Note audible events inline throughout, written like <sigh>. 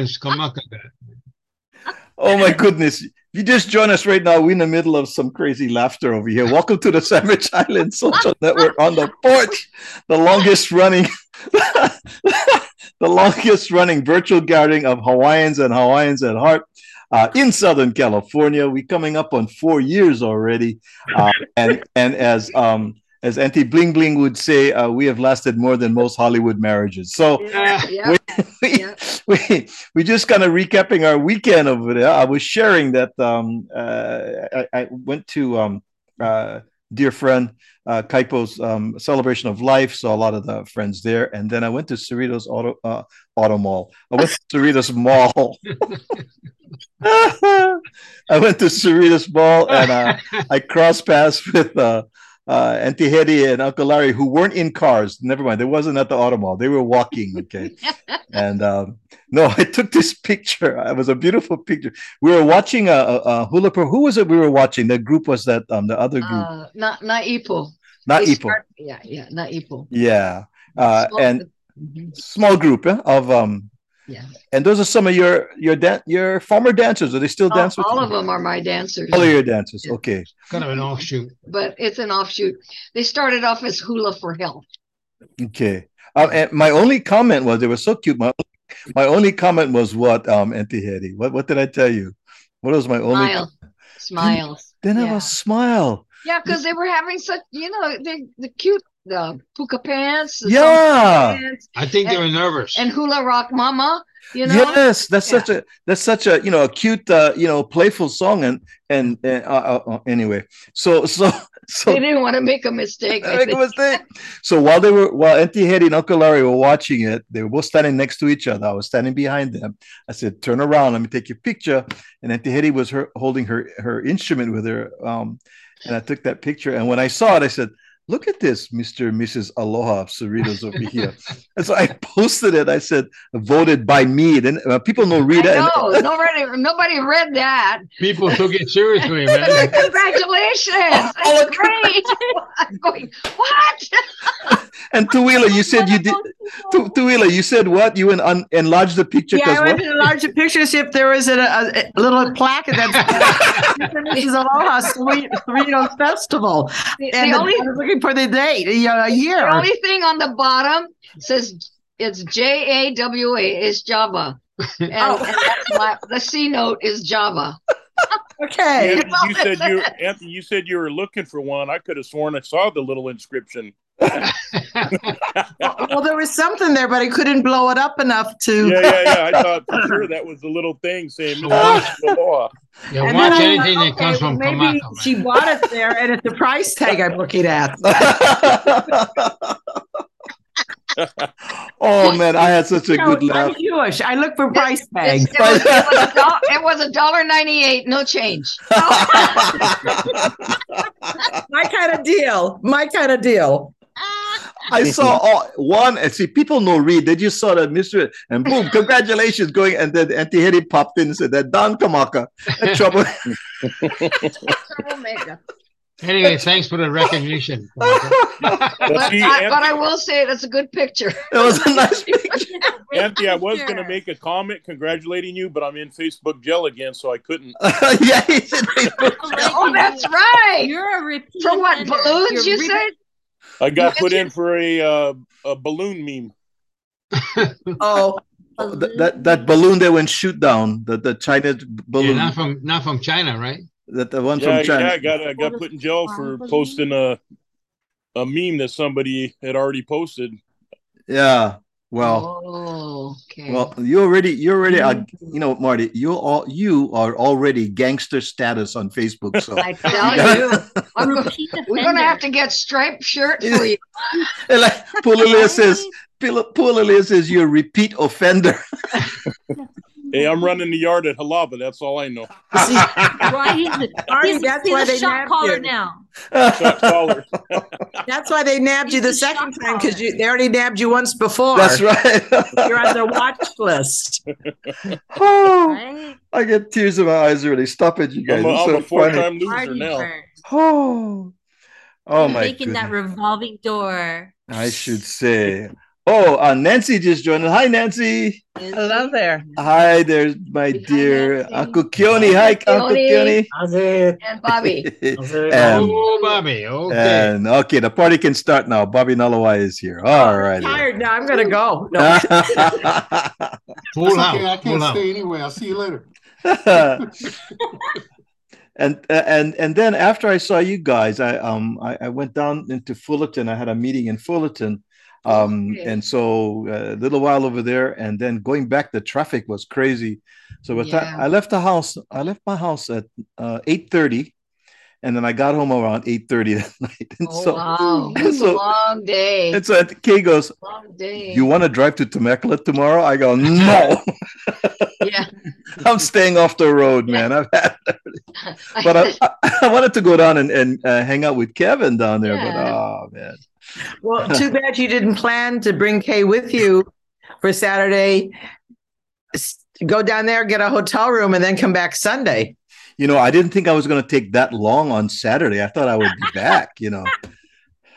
Kamaka. Oh my goodness. If you just join us right now, we're in the middle of some crazy laughter over here. Welcome to the Sandwich Island Social <laughs> Network on the porch, the longest running, <laughs> the longest running virtual gathering of Hawaiians and Hawaiians at heart. Uh, in Southern California, We're coming up on four years already, uh, and and as um, as Auntie Bling Bling would say, uh, we have lasted more than most Hollywood marriages. So Yeah, yeah, we, we, yeah. <laughs> we, we just kind of recapping our weekend over there. I was sharing that um, uh, I, I went to um, uh, dear friend uh, Kaipo's um, celebration of life, saw a lot of the friends there, and then I went to Cerritos Auto uh, Auto Mall. I went to Cerritos Mall. <laughs> I went to Cerritos Mall and uh, I crossed paths with uh, Auntie Hetty and Uncle Larry, who weren't in cars. Never mind, they wasn't at the auto mall. They were walking. Okay, <laughs> and um, no, <laughs> I took this picture. It was a beautiful picture. We were watching a, a, a hula pro. Who was it? We were watching. The group was that um the other group, Uh, not not Ipo. not They Ipo. start- yeah, yeah, not Ipo. Yeah, uh, Small- and Mhm, small group eh, of um. Yeah. And those are some of your your dan- your former dancers. Are they still All, dance with all of them are my dancers, All of your dancers. Yeah. Okay. kind of an offshoot. but it's an offshoot. They started off as Hula for Health. Okay. Uh, and my only comment was they were so cute. My my only comment was what um Auntie Hetty. What what did I tell you? What was my only? Smile, smiles. Then I yeah. was smile. Yeah, because they were having such, you know, the the cute uh, puka pants. the Yeah. pants, I think they were nervous. and hula rock mama. You know, Yes, that's Yeah. such a that's such a you know a cute uh, you know playful song and and, and uh, uh, uh, anyway. So so so they didn't want to make a mistake. Make a mistake. So while they were while Auntie Hetty and Uncle Larry were watching it, they were both standing next to each other. I was standing behind them. I said, "Turn around, let me take your picture." And Auntie Hetty was her, holding her her instrument with her, um, and I took that picture. And when I saw it, I said, "Look at this, Mister and Mrs. Aloha of Cerritos over here." and so I posted it. I said, "Voted by me." Then uh, people know Rita. I and- <laughs> nobody nobody read that. People took it seriously, man. <laughs> Congratulations! <laughs> All That's great. I'm going, what? and Tuila, you said you did. Tu- Tuila, you said what? You en- un- enlarged the picture Yeah, I what? went to enlarge the picture to see if there was a, a, a little plaque that this is Aloha Sweet Cerritos Festival. The, the And only I for the date, you uh, know, a year. the only thing on the bottom says it's J A W A is Java. <laughs> And, Oh. and that's my the C note is Java. <laughs> okay. Anthony, you said <laughs> you Anthony, you said you were looking for one. I could have sworn I saw the little inscription. <laughs> Well, there was something there, but I couldn't blow it up enough to. Yeah, yeah, yeah. I thought for sure that was the little thing saying So Mr. watch- Yeah, And watch anything thought, that comes okay, from well, maybe Kamaka, She bought it there, and it's the price tag I'm looking at. Oh man, I had such a You know, good laugh. I'm Jewish. I look for price tags. It was, it was a <laughs> it was a dollar ninety eight, no change. <laughs> Oh. <laughs> My kind of deal. My kind of deal. I saw all, one and see people know Reed. They just saw that Mr. and boom, congratulations going. And then Auntie Hetty popped in and said that Don Kamaka. Trouble. Troublemaker. Anyway, thanks for the recognition. <laughs> But But, see, I, but I will say it's a good picture. It was a nice <laughs> picture. Anthony, I was going to make a comment congratulating you, but I'm in Facebook jail again, so I couldn't. <laughs> yeah, he said Oh, that's right. You're a repeat. For what balloons? You're You re- said? I got put in for a uh, a balloon meme. Oh, that, that that balloon that went shoot down, the the China Yeah, balloon, not from not from China, right? That the one Yeah, from China. yeah, I got I got put in jail for posting a a meme that somebody had already posted. Yeah. Well, oh, okay. well, you already, you already, are, you know, Marty, you all, you are already gangster status on Facebook. So I tell <laughs> you, I'm go- repeat we're going to have to get striped shirt for you. <laughs> And like Pulalia says, Pulalia says you're a repeat offender. <laughs> Hey, I'm running the yard at Halawa. That's all I know. <laughs> see, Right, <laughs> he's, Marty, he's, that's he's why a they shot nabbed caller you. now. Shot caller. <laughs> that's why they nabbed you the He's a second shot time because you they already nabbed you once before. That's right. You're on their watch list. oh, Right? I get tears in my eyes already. Stop it, you guys. I'm a, It's I'm so a four funny. time loser Party now. bird. Oh, oh my Making that goodness. revolving door. I should say. Oh, uh, Nancy just joined us. Hi, Nancy. Hello there. Hi, there's my Hi, dear Nancy. Uncle Keone. Hi, Uncle Keone. Keone. How's it? And Bobby. <laughs> And- oh, Bobby. Okay. And okay, the party can start now. Bobby Nalawai is here. All right. I'm tired now. I'm gonna go. No. <laughs> Full That's house. okay. I can't house. stay anyway. I'll see you later. <laughs> and and and then after I saw you guys, I um I, I went down into Fullerton. I had a meeting in Fullerton, um, Okay. and so uh, a little while over there, and then going back, the traffic was crazy. So the time I left the house, I left my house at uh, eight thirty, and then I got home around eight thirty that <laughs> night. And Oh, so wow. <laughs> It's a so- long day. and so Kay goes, long day. "You want to drive to Temecula tomorrow?" I go, <laughs> "No, yeah. I'm staying off the road, man. I've had but I, I, wanted to go down and, and uh, hang out with Kevin down there, but oh man, Well, too bad you didn't plan to bring Kay with you for Saturday. Go down there, get a hotel room, and then come back Sunday. you know, I didn't think I was going to take that long on Saturday. I thought I would be back, you know.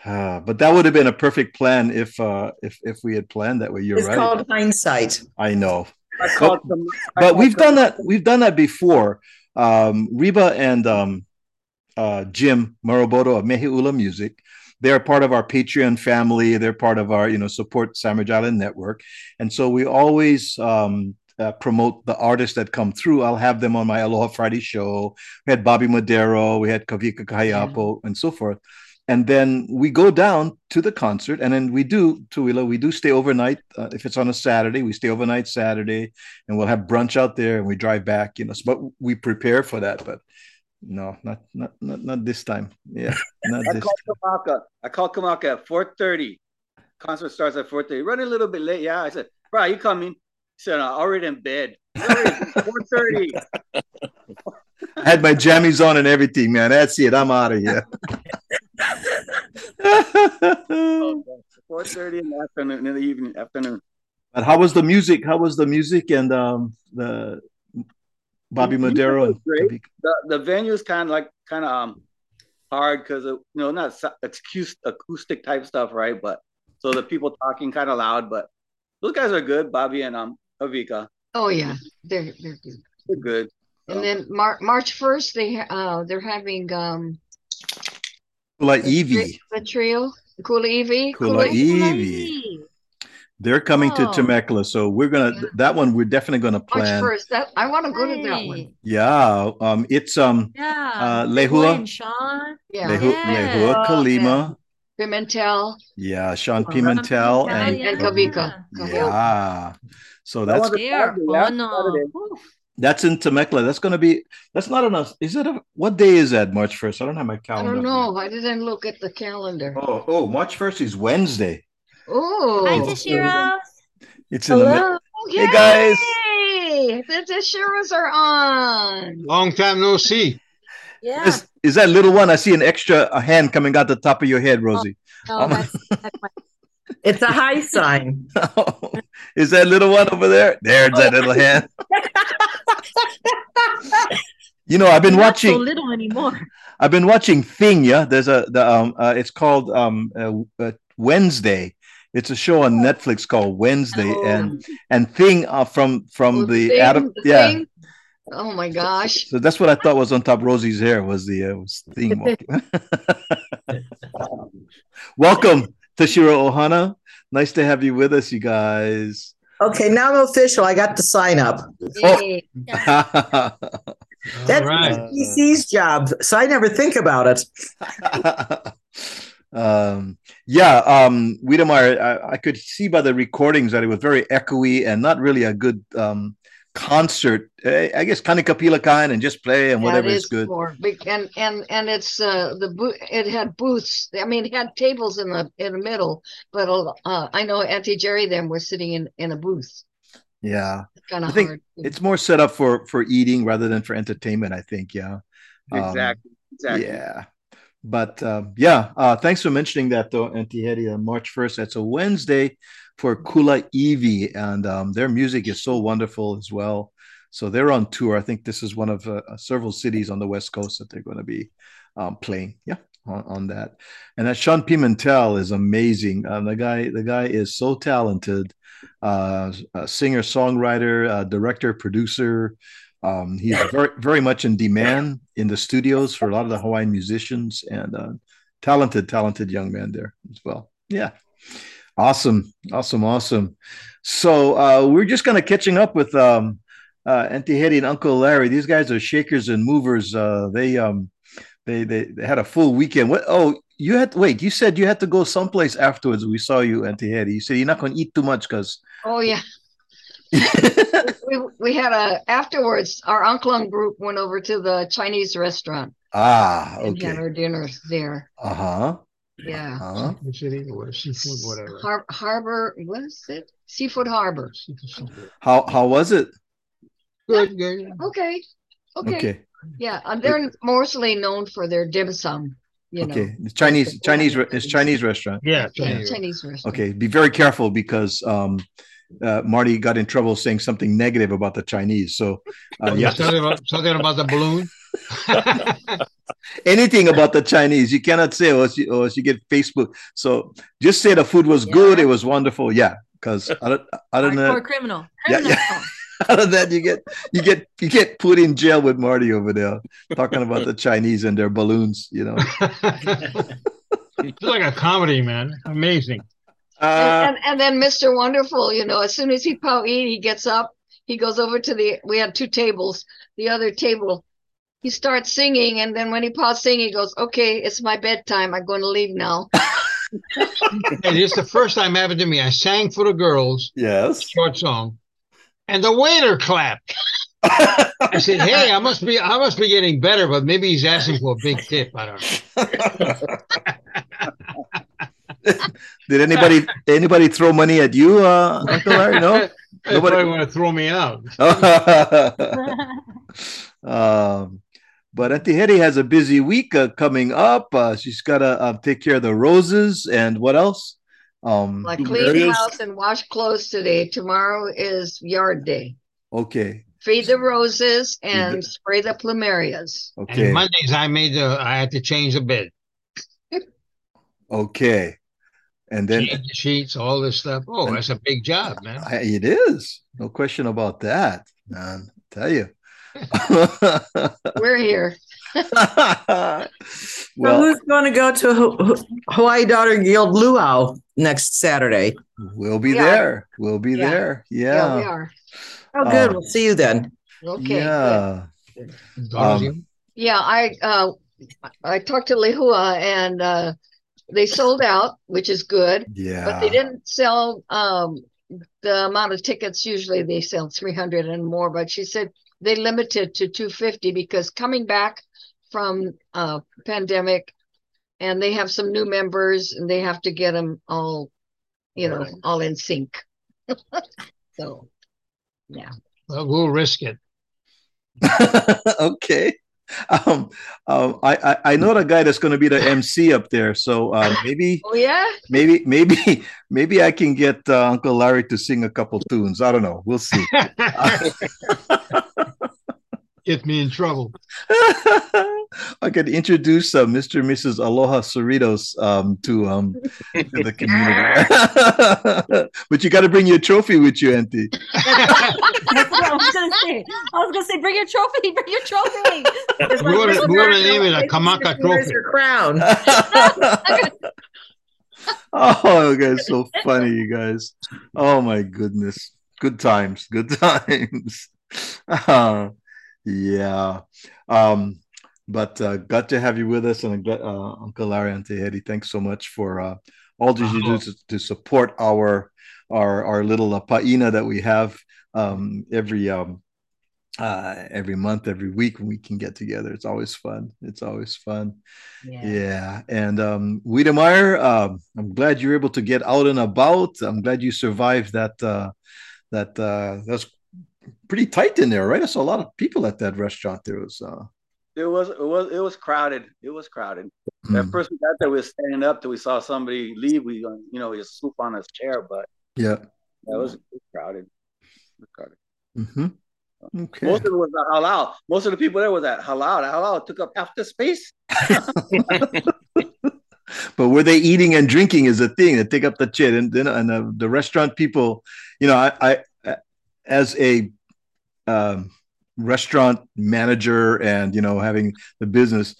Uh, <sighs> but that would have been a perfect plan if uh, if if we had planned that way. You're It's right. It's called hindsight. I know, I called some, I but we've some- done that. We've done that before. Um, Reba and um, uh, Jim Maroboto of Mehiula Music. They're part of our Patreon family. They're part of our, you know, support Sandwich Island Network, and so we always um, uh, promote the artists that come through. I'll have them on my Aloha Friday show. We had Bobby Moderow, we had Kavika Kahiapo, and so forth. And then we go down to the concert, and then we do, Tuila, we do stay overnight. Uh, if it's on a Saturday, we stay overnight Saturday, and we'll have brunch out there, and we drive back. You know, so, but we prepare for that. But no, not not not, not this time. Yeah, <laughs> not I this. called Kamaka. I called Kamaka at 4:30. Concert starts at 4:30. Running a little bit late. Yeah. I said, bro, you coming? He said, I'm already in bed. Already 4:30. I <laughs> had my jammies on and everything, man. That's it. I'm out of here. <laughs> 4:30 in the afternoon, in the evening, afternoon. but how was the music? How was the music and um, the Bobby The music Moderow? was and great. The the venue is kind of like kind of um hard because you know not so- it's acoustic, acoustic type stuff, right? But so the people talking kind of loud, but those guys are good. Bobby and um Avika, Oh yeah, they're they're good. they're good. And then Mar- March first, they uh they're having um Kulaiwi. the trio, Kulaiwi, Kula Evie. They're coming to Oh. Temecula, so we're gonna Yeah. that one. We're definitely gonna March plan. first. That I want to go to that one. Yeah, um, it's um, Yeah. Uh, Lehua. and Shawn. Yeah, Lehu, Yeah. Lehua Kalima. Pimental Yeah, Shawn Oh, Pimental and, and, and. Kavika. Kavika. yeah. So that's was a They are Saturday, last fun. Saturday. uh, that's in Temecula. That's gonna be. That's not enough. Is it a what day is that? March first. I don't have my calendar. I don't know. I didn't look at the calendar. Oh, oh, March first is Wednesday. Oh, Hi, Tashira. It's in the. mi- Hello. Hey, guys. Yay! The Tashiras are on. Long time no see. Yeah. Is, is that little one? I see an extra a hand coming out the top of your head, Rosie. No, Um, that's, that's my <laughs> It's a high sign. <laughs> is that little one over there? There's that little hand. <laughs> You know, I've been You're not so watching. little anymore. I've been watching Thing. Yeah, there's a the um. Uh, it's called um uh, uh, Wednesday. It's a show on Netflix called Wednesday, Oh. and and Thing uh, from from Oh, the thing, Adam. the Yeah, thing. Oh my gosh. so that's what I thought was on top of Rosie's hair was the uh, was Thing. <laughs> <laughs> Welcome, Tashiro Ohana. Nice to have you with us, you guys. Okay, now I'm official. I got to sign up. Oh. <laughs> That's right. PC's job, so I never think about it. Um, yeah, um, Wiedemeyer, I, I could see by the recordings that it was very echoey and not really a good um, concert. I, I guess kind of kapila kind and just play and That whatever is is good. more and and and it's uh the booth it had booths i mean it had tables in the in the middle but uh i know auntie jerry them were sitting in in a booth Yeah, kind I of think hard it's more set up for for eating rather than for entertainment. I think. Yeah. Um, Exactly. Exactly. Yeah. But um, yeah, uh, thanks for mentioning that though, Auntie Hetty. Uh, March 1st, that's a Wednesday for Kulaiwi, and um, their music is so wonderful as well. So they're on tour. I think this is one of uh, several cities on the West Coast that they're going to be um, playing. Yeah. on, on that. And that Shawn Pimental is amazing. Um, the guy, the guy is so talented. Uh, singer, songwriter, uh, director, producer. Um, he's very, very much in demand in the studios for a lot of the Hawaiian musicians and uh, talented, talented young man there as well. Yeah. Awesome. Awesome. Awesome. So uh, we're just kind of catching up with um, uh, Auntie Hetty and Uncle Larry. These guys are shakers and movers. Uh, they, um, they, they, they had a full weekend. What? Oh, you had to wait. You said you had to go someplace afterwards. We saw you, Auntie Hetty. You said you're not going to eat too much because. Oh yeah. We, we had a afterwards. Our uncle and group went over to the Chinese restaurant ah, okay. and had our dinner there. Uh huh. Yeah, Uh-huh. Seafood City or seafood, whatever. Har- Harbor. What is it? Seafood Harbor. Seafood, seafood. How how was it? Good, good. Okay. Okay. Okay. Yeah, and they're mostly known for their dim sum. You know, Okay. It's Chinese Chinese re- it's Chinese restaurant. Yeah, Yeah, Chinese. Chinese restaurant. Okay. Be very careful because um, uh, Marty got in trouble saying something negative about the Chinese. So uh, <laughs> yeah, Something about, something about the balloon. <laughs> anything about the Chinese you cannot say, or else you, or else you get Facebook. So just say the food was good. It was wonderful. Yeah. Because other, other than Hardcore that, criminal. <laughs> Yeah, Criminal. yeah. other than that, you get you get you get put in jail with Marty over there talking about the Chinese and their balloons. You know. it's like a comedy, man. Amazing. Uh, and, and and then Mr. Wonderful, you know, as soon as he pow eat, he gets up, he goes over to the we had two tables, the other table, he starts singing, and then when he paused singing, he goes, Okay, it's my bedtime. I'm going to leave now. <laughs> And it's the first time happened to me. I sang for the girls, yes. short song, and the waiter clapped. I said, "Hey, I must be, I must be getting better, but maybe he's asking for a big tip. I don't know." <laughs> <laughs> Did anybody anybody throw money at you, uh, Uncle Larry? No. Nobody- want to throw me out. <laughs> um, but Auntie Hetty has a busy week uh, coming up. Uh, she's got to uh, take care of the roses and what else? Um, Like Two clean areas. house and wash clothes today. Tomorrow is yard day. okay, Feed the roses the- and spray the plumerias. okay, And Mondays, I made the, I had to change the bed, okay. And then change the sheets, all this stuff. Oh, that's a big job, man. I, it is no question about that, man. I tell you. <laughs> We're here. <laughs> so well, who's going to go to Ho- Ho- Hawaii Daughter Guild Luau next Saturday? we'll be We are. there. We'll be Yeah. there. Yeah, we are. Oh, good. Uh, we'll see you then. Okay. Yeah. Um, Yeah, I uh I talked to Lehua and uh they sold out, which is good, Yeah. but they didn't sell um the amount of tickets usually they sell 300 and more, but she said they limited to 250 because coming back from uh pandemic and they have some new members and they have to get them all you know, all in sync. <laughs> so yeah. well, we'll risk it. <laughs> okay. <laughs> Um, um, I, I I know the guy that's going to be the MC up there, so uh, maybe Oh yeah? maybe maybe <laughs> maybe I can get uh, Uncle Larry to sing a couple tunes. I don't know. We'll see. <laughs> Get me in trouble. <laughs> I could introduce uh, Mr. and Mrs. Aloha Cerritos um, to um to the community. <laughs> but you got to bring your trophy with you, Auntie. <laughs> That's what I was gonna say. I was gonna say, bring your trophy, bring your trophy. It's We wanna- Mr. we wanna name it a where's Kamaka Where's trophy. your crown? oh, you guys, so funny, you guys. Oh my goodness, good times, good times. Uh, yeah. Um, but uh, glad to have you with us, and uh, Uncle Larry and Hetty, thanks so much for uh, all that you do to, to support our our our little uh, paina that we have um, every um, uh, every month, every week when we can get together. It's always fun. It's always fun. Yeah. And um, Wiedemeyer, um, I'm glad you're able to get out and about. I'm glad you survived that. Uh, that uh, that's pretty tight in there, right? I saw a lot of people at that restaurant. There was. Uh, It was it was it was crowded. It was crowded. mm, At first we got there, we were standing up till we saw somebody leave. We uh, you know just swoop on his chair, but yeah. that was, it was crowded. It was crowded. hmm Okay. Most of it was at halau. Most of the people there was at halau. Halau took up half the space. <laughs> but were they eating and drinking is a thing that take up the chair and then and the, the restaurant people you know i, I as a um, restaurant manager and you know having the business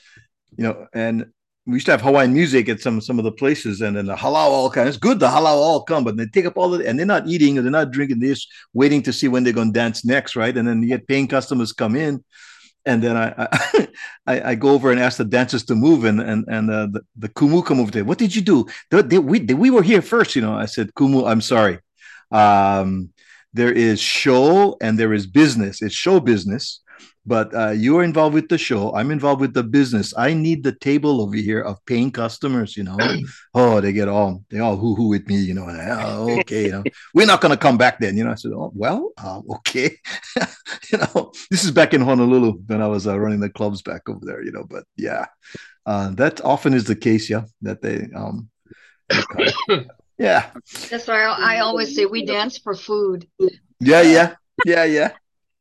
you know and we used to have Hawaiian music at some some of the places, and then the halau all come. It's good the halau all come, but they take up all the and they're not eating they're not drinking. They're waiting to see when they're going to dance next, right? And then you get paying customers come in, and then I <laughs> I, I go over and ask the dancers to move, and and and uh, the the kumu come over there. What did you do? We we were here first, you know. I said kumu, I'm sorry. Um, there is show and there is business. It's show business but uh, you're involved with the show. I'm involved with the business. I need the table over here of paying customers. You know, <clears throat> oh, they get all they all hoo hoo with me. You know, oh, okay, you know, we're not gonna come back then. You know, I said, oh, well, uh, okay. <laughs> you know, this is back in Honolulu when I was uh, running the clubs back over there. You know, but yeah, uh, that often is the case. Yeah, that they um, <coughs> yeah. That's why I, I always say we dance for food. Yeah, yeah, yeah, yeah.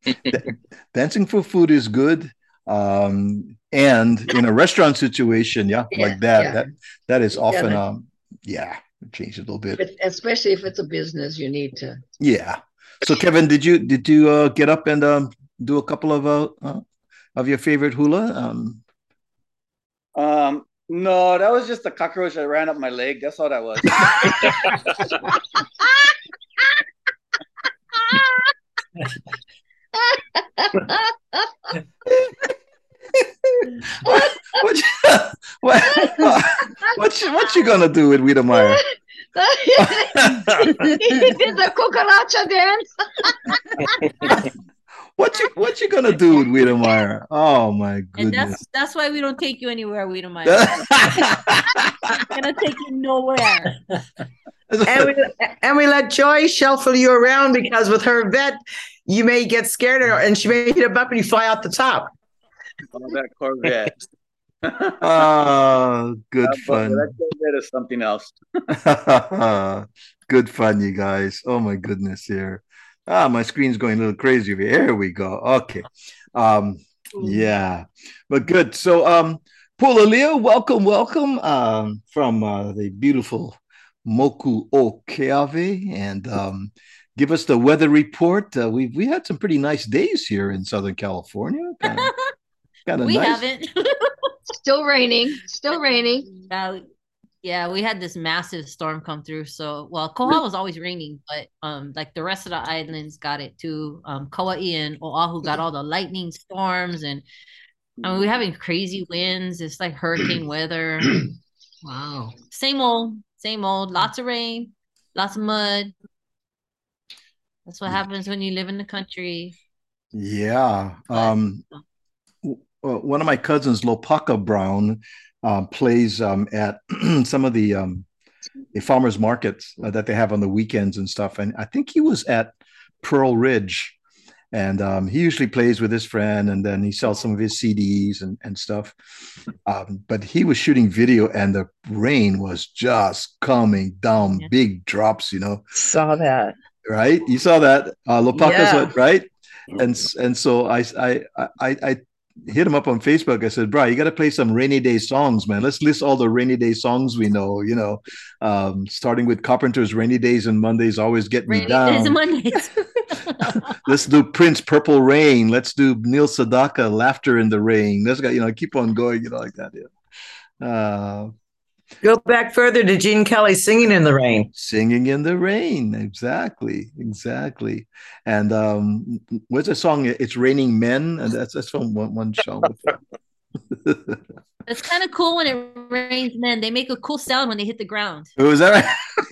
<laughs> dancing for food is good um and in a restaurant situation yeah, Yeah, like that yeah. that that is often Yeah. um yeah change a little bit But especially if it's a business, you need to. yeah so kevin did you did you uh get up and um do a couple of uh, uh of your favorite hula um Um, no, that was just a cockroach that ran up my leg. That's all that was. what <laughs> what you, what, what, you, what you gonna do with Wiedemeyer? <laughs> he did the cucaracha dance. <laughs> what you what you gonna do with Wiedemeyer? Oh my And goodness. that's that's why we don't take you anywhere. We don't. We're <laughs> gonna take you nowhere. and we and we let Joy shuffle you around because with her vet, you may get scared of her and she may hit a bump and you fly out the top. Oh, that Corvette. <laughs> oh, good uh, That- fun. That Corvette is something else. <laughs> Good fun, you guys. Oh my goodness, here. Ah, my screen's going a little crazy over here. Here we go. Okay. Um, yeah, but good. So, um, Pulalia, welcome, welcome, um, from uh, the beautiful Moku o Keawe, and um, give us the weather report. Uh, we we had some pretty nice days here in Southern California. Kind of, kind of we nice. haven't. <laughs> Still raining. Still raining. Uh, yeah, we had this massive storm come through. So, well, Koha was always raining, but um, like the rest of the islands got it too. Um, Kauai and Oahu got all the lightning storms, and I mean, we're having crazy winds. It's like hurricane <clears throat> weather. Wow. Same old, same old. Lots of rain, lots of mud. That's what happens when you live in the country. Yeah. Um, uh, one of my cousins, Lopaka Brown, um, plays um, at <clears throat> some of the um, the farmers markets uh, that they have on the weekends and stuff. And I think he was at Pearl Ridge. And um, he usually plays with his friend, and then he sells some of his CDs and, and stuff. Um, but he was shooting video, and the rain was just coming down, Yeah. big drops, you know Saw that. right? You saw that uh, Lopaka's Yeah. right? And and so I I I I hit him up on Facebook. I said, "Bro, you got to play some rainy day songs, man. Let's list all the rainy day songs we know. You know, um, starting with Carpenter's "Rainy Days and Mondays Always Get Me Rainy days and Down." Mondays. <laughs> <laughs> Let's do Prince "Purple Rain." Let's do Neil Sedaka "Laughter in the Rain." Let's go. You know, keep on going. You know, like that. Yeah. Uh, Go back further to Gene Kelly singing in the rain. Singing in the rain, exactly, exactly. And um, what's the song? It's raining men, and that's that's from one one show. <laughs> <laughs> It's kind of cool when it rains, men. They make a cool sound when they hit the ground. Was that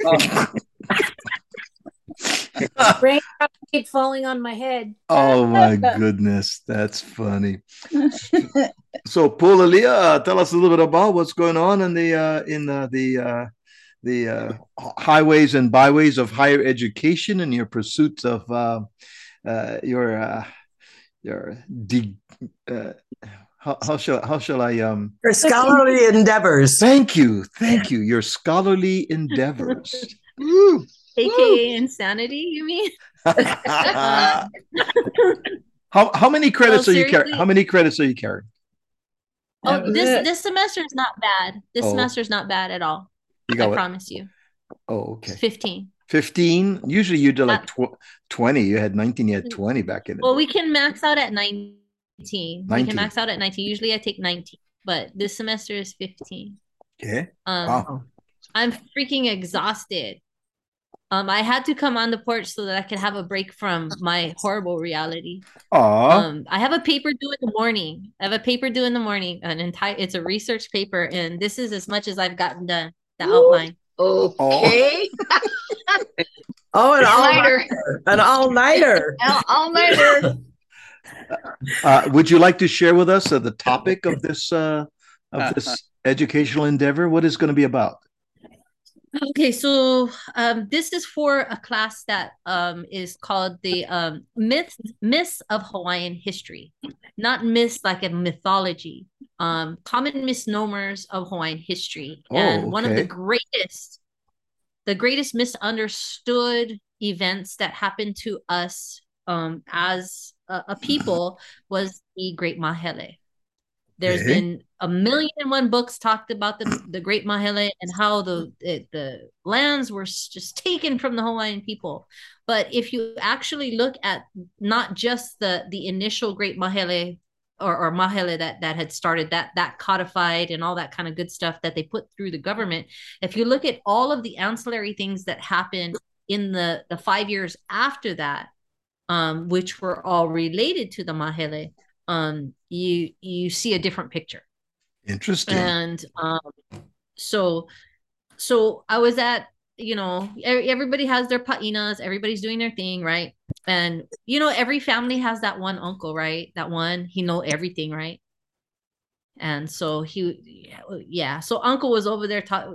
right? <laughs> <laughs> Raindrops keep falling on my head. oh my <laughs> goodness, that's funny. <laughs> So, Paulalia, uh, tell us a little bit about what's going on in the uh, in uh, the uh, the uh, highways and byways of higher education and your pursuits of uh, uh, your uh, your de- uh, how, how shall how shall I um For scholarly endeavors. thank you thank you your scholarly endeavors. Woo. AKA insanity, you mean? <laughs> <laughs> how how many credits No, are you carrying? How many credits are you carrying? Oh, this it. this semester is not bad. This Oh. semester is not bad at all. You I got what? promise you. Oh, okay. 15. 15. Usually you do like tw- 20. You had 19, you had 20 back in the Well, day. we can max out at 19. We can max out at 19. Usually I take 19, but this semester is 15. Okay. Um, Wow. I'm freaking exhausted. Um, I had to come on the porch so that I could have a break from my horrible reality. Aw. Um, I have a paper due in the morning. I have a paper due in the morning, an entire it's a research paper, and this is as much as I've gotten done, the Ooh. outline. Okay. <laughs> Oh, an all All-nighter. <laughs> an all nighter. All nighter. Uh, would you like to share with us uh, the topic of this uh, of this educational endeavor? What is going to be about? Okay, so um, this is for a class that um, is called the um, myths myths of Hawaiian history, not myths like a mythology. Um, common misnomers of Hawaiian history, Oh, and one of the greatest, the greatest misunderstood events that happened to us um, as a, a people was the Great Mahele. There's Okay. been a million and one books talked about the, the Great Mahele and how the it, the lands were just taken from the Hawaiian people. But if you actually look at not just the the initial Great Mahele or, or Mahele that that had started that that codified and all that kind of good stuff that they put through the government, if you look at all of the ancillary things that happened in the the five years after that, um, which were all related to the Mahele, um, you you see a different picture. Interesting. And um, so so I was at, you know, everybody has their painas, everybody's doing their thing, right? And you know, every family has that one uncle, right? That one, he know everything, right? And so he, yeah. So uncle was over there. Ta-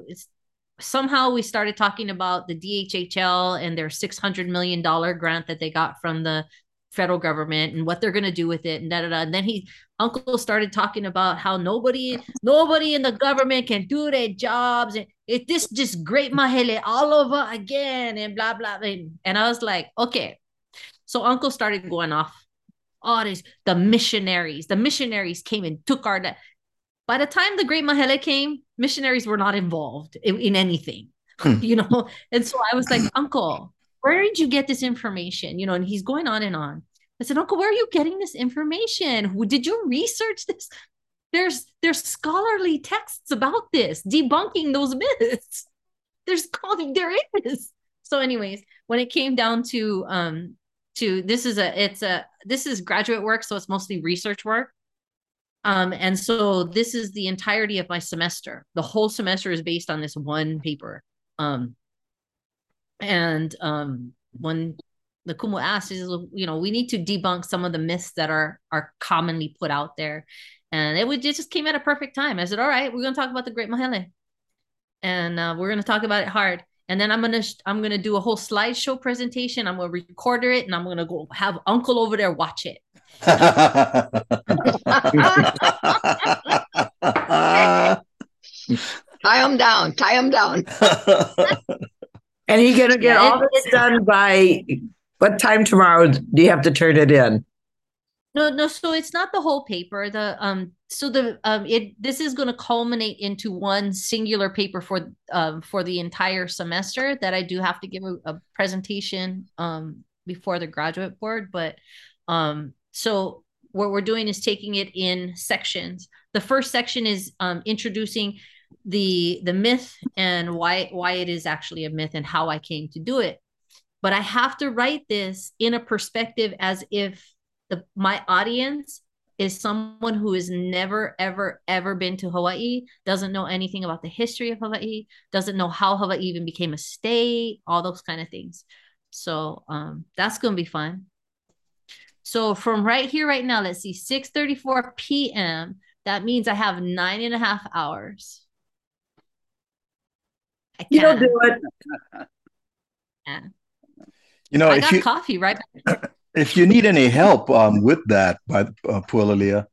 somehow we started talking about the DHHL and their six hundred million dollar grant that they got from the federal government and what they're gonna do with it and da da da. And then he, uncle, started talking about how nobody, nobody in the government can do their jobs and it this just great mahele all over again and blah blah. And, and I was like, okay. So uncle started going off. Oh, this the missionaries. The missionaries came and took our. da- By the time the Great Mahele came, missionaries were not involved in, in anything, Hmm. <laughs> you know. And so I was like, Uncle, where did you get this information? You know, and he's going on and on. I said, Uncle, where are you getting this information? Who- Did you research this? There's there's scholarly texts about this, debunking those myths. <laughs> There's called there is. So, anyways, when it came down to um to this is a it's a this is graduate work, so it's mostly research work. Um, and so this is the entirety of my semester. The whole semester is based on this one paper. Um, and um, when the Kumu asked, is you know, we need to debunk some of the myths that are are commonly put out there. And it would it just came at a perfect time. I said, all right, we're gonna talk about the Great Mahele. And uh, we're gonna talk about it hard. And then I'm gonna sh- I'm gonna do a whole slideshow presentation. I'm gonna record it and I'm gonna go have Uncle over there watch it. <laughs> <laughs> Tie them down. Tie them down. <laughs> And you gonna get Yeah, all it- this done by what time tomorrow do you have to turn it in? No, no, so it's not the whole paper. The um so the um it this is gonna culminate into one singular paper for um for the entire semester that I do have to give a, a presentation um before the graduate board, but um so what we're doing is taking it in sections. The first section is um introducing the the myth and why why it is actually a myth and how I came to do it. But I have to write this in a perspective as if the my audience is someone who has never ever ever been to Hawaii, doesn't know anything about the history of Hawaii, doesn't know how Hawaii even became a state, all those kind of things. So um that's gonna be fun. So from right here, right now, let's see, 6:34 p.m. That means I have nine and a half hours. I You don't do it. <laughs> yeah. you know, I if got you coffee right back. <clears throat> if you need any help um, with that, by uh, Pualalia,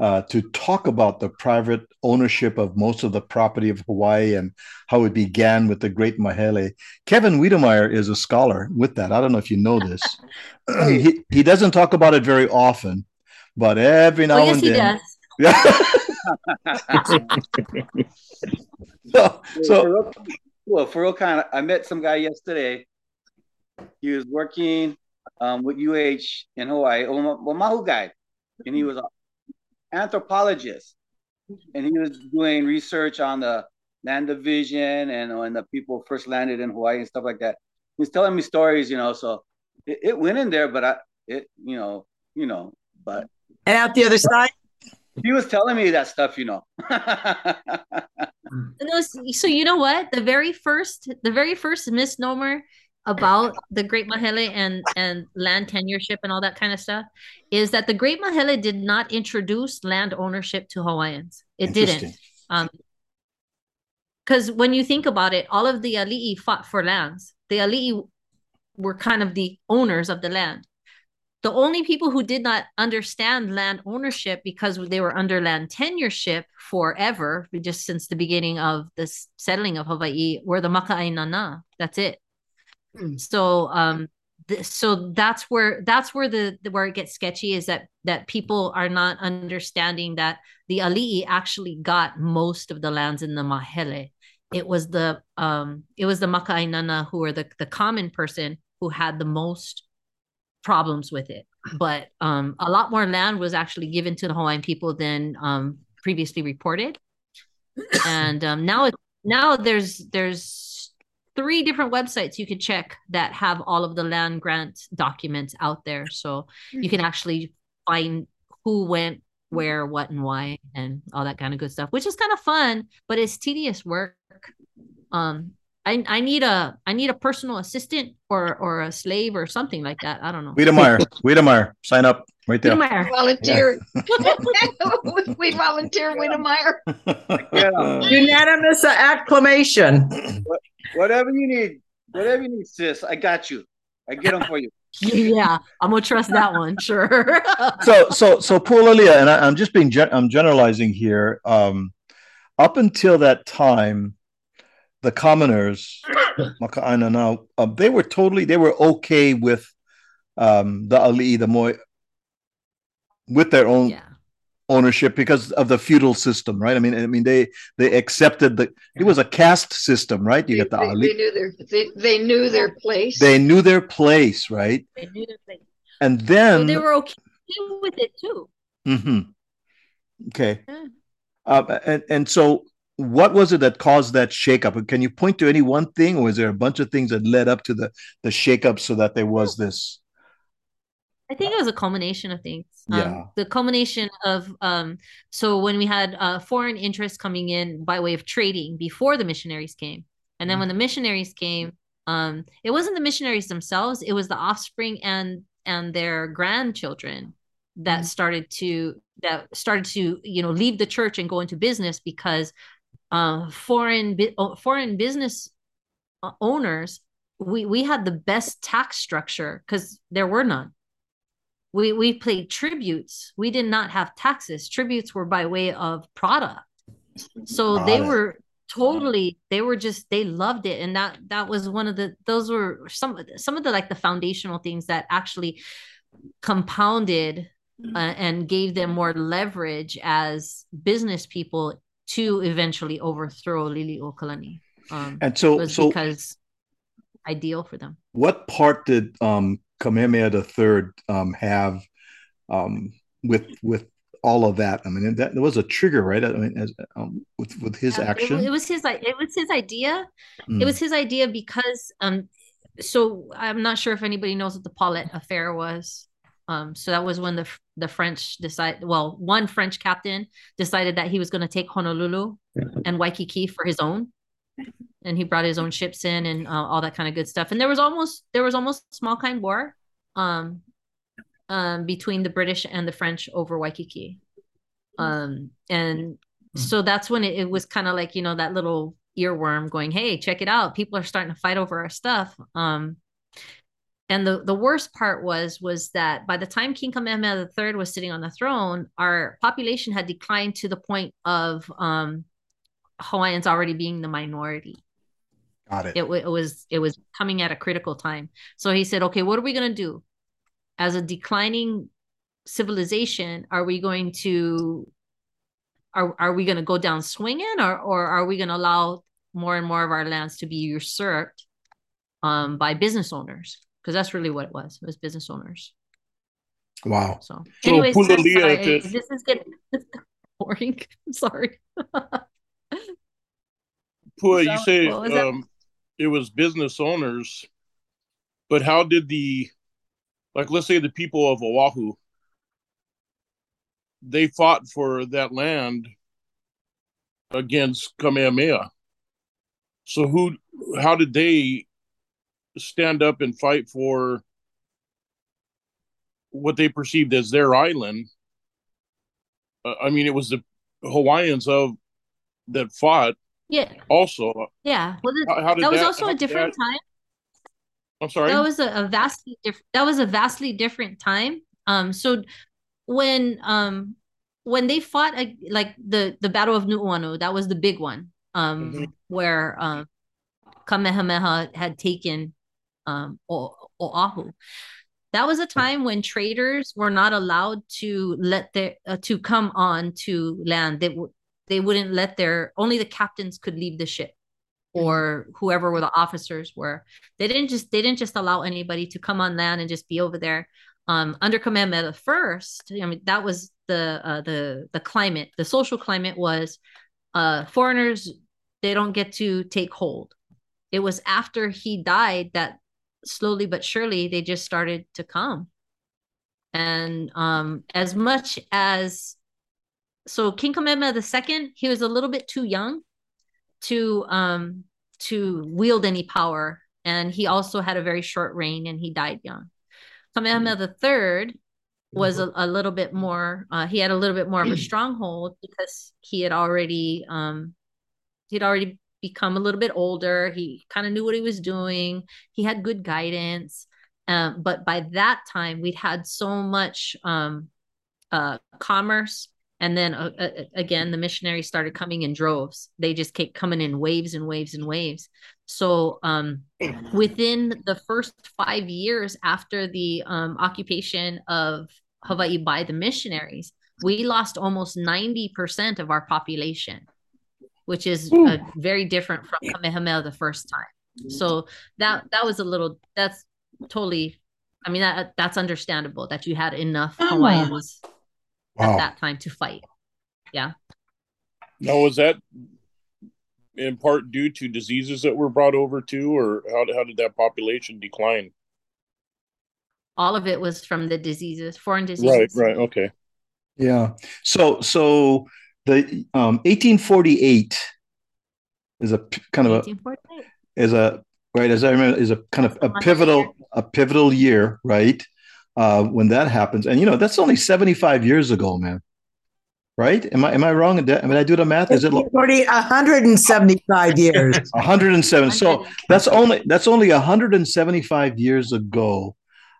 uh, to talk about the private ownership of most of the property of Hawaii and how it began with the Great Mahele, Kevin Wiedemeyer is a scholar with that. I don't know if you know this. <laughs> <clears throat> he he doesn't talk about it very often, but every now Oh, yes, and he then. does. <laughs> so, so for real, well, for real kind of, I met some guy yesterday. He was working um, with UH in Hawaii, Oahu guy, and he was an anthropologist, and he was doing research on the land division and when the people first landed in Hawaii and stuff like that. He's telling me stories, you know. So it, it went in there, but I, it, you know, you know, but And out the other side, he was telling me that stuff, you know. <laughs> No, so you know what? The very first, the very first misnomer about the Great Mahele and and land tenureship and all that kind of stuff is that the Great Mahele did not introduce land ownership to Hawaiians. It didn't. Interesting. Um, because when you think about it, all of the ali'i fought for lands. The ali'i were kind of the owners of the land. The only people who did not understand land ownership because they were under land tenureship forever, just since the beginning of the settling of Hawaii, were the Maka'ainana. That's it. So um th- so that's where that's where the, the where it gets sketchy is that that people are not understanding that the ali'i actually got most of the lands in the mahele it was the um it was the maka'ainana who were the the common person who had the most problems with it. But um a lot more land was actually given to the hawaiian people than um previously reported. And um now it now there's there's three different websites you could check that have all of the land grant documents out there. So you can actually find who went where what and why and all that kind of good stuff which is kind of fun but it's tedious work. Um I, I need a I need a personal assistant or or a slave or something like that. I don't know. Wiedemeyer, Wiedemeyer, sign up right there. Wiedemeyer. Volunteer. we volunteer <laughs> Wiedemeyer. Yeah. unanimous acclamation. Whatever you need, whatever you need, sis, I got you. I get them for you. Yeah, I'm gonna trust that one. Sure. <laughs> so so so Pualalia, and I, I'm just being gen- I'm generalizing here. Um, up until that time, the commoners, <coughs> Maka'ainana, uh, they were totally they were okay with um, the Ali, the Moi, with their own yeah. ownership because of the feudal system, right? I mean, I mean they they accepted the it was a caste system, right? You They, got the they- they knew their they, they knew their place. they knew their place, right? They knew their place. And So then they were okay with it too. hmm Okay. Yeah. Uh, and and so, what was it that caused that shakeup? Can you point to any one thing, or is there a bunch of things that led up to the the shakeup so that there was this? I think it was a culmination of things. Um, Yeah. the culmination of um, so when we had uh, foreign interests coming in by way of trading before the missionaries came, and then when the missionaries came, um, it wasn't the missionaries themselves; it was the offspring and and their grandchildren that started to that started to you know leave the church and go into business because uh, foreign bu- foreign business uh, owners we we had the best tax structure because there were none. We we paid tributes. We did not have taxes. Tributes were by way of product. So Got they it. were totally they were just they loved it. And that that was one of the those were some of the- some of the like the foundational things that actually compounded uh, and gave them more leverage as business people to eventually overthrow Liliuokalani. Um, And so, was so because ideal for them. what part did um, Kamehameha III um, have um, with with all of that? I mean, that there was a trigger, right? I mean, as, um, with with his Yeah, it, action. wa- it was his it was his idea. Mm. It was his idea because um so I'm not sure if anybody knows what the Paulet affair was. Um so that was when the the French decided well one French captain decided that he was going to take Honolulu and Waikiki for his own. And he brought his own ships in and uh, all that kind of good stuff. And there was almost there was almost small kind war um um between the British and the French over Waikiki. Um and so that's when it, it was kind of like you know that little earworm going hey check it out. People are starting to fight over our stuff. Um and the the worst part was was that by the time king kamehameha iii was sitting on the throne our population had declined to the point of um hawaiians already being the minority Got it. it, it was it was coming at a critical time so he said okay what are we going to do as a declining civilization are we going to are are we going to go down swinging, or or are we going to allow more and more of our lands to be usurped um, by business owners? Because that's really what it was. It was business owners. Wow. So, So anyways, Pulalia that's- sorry, to- this is getting <laughs> boring. I'm sorry. <laughs> Pua, you Sound- say was um, it was business owners, but how did the, like, let's say the people of Oahu, they fought for that land against Kamehameha. So who, how did they stand up and fight for what they perceived as their island? Uh, I mean, it was the Hawaiians of that fought Yeah, also. yeah. Well, th- How, how did that was that- also a different that- time. I'm sorry. That was a, a vastly different. That was a vastly different time. Um, so when um when they fought ag- like the the Battle of Nuuanu, that was the big one. Um, Mhm. where um Kamehameha had taken um o- Oahu. That was a time when traders were not allowed to let their uh, to come on to land. They would they wouldn't let their only the captains could leave the ship or whoever were the officers were. They didn't just they didn't just allow anybody to come on land and just be over there. Um under Kamehameha the first i mean that was the uh, the the climate. The social climate was uh foreigners they don't get to take hold. It was after he died that slowly but surely they just started to come. And um as much as so king Kamehameha the second he was a little bit too young to um to wield any power and he also had a very short reign and he died young. Kamehameha the third was a, a little bit more uh, he had a little bit more of a <clears throat> stronghold because he had already um he'd already become a little bit older. He kind of knew what he was doing. He had good guidance. Um, but by that time we'd had so much um uh commerce. And then uh, uh, again the missionaries started coming in droves. They just kept coming in waves and waves and waves. So um within the first five years after the um, occupation of hawaii by the missionaries we lost almost 90% of our population which is uh, very different from kamehameha the first time so that that was a little that's totally i mean that that's understandable that you had enough hawaiians Wow. at that time to fight. Yeah. Now, was that in part due to diseases that were brought over too, or how, how did that population decline? All of it was from the diseases, foreign diseases. Right, right, okay. Yeah. So so the um 1848 is a p- kind of a is a right as I remember is a kind of a pivotal a pivotal year, right? Uh, when that happens, and you know that's only 75 years ago, man. Right? Am I am I wrong? Did I, did I do the math? Is it lo- 40, 175 years. <laughs> 107? So that's only that's only 175 years ago.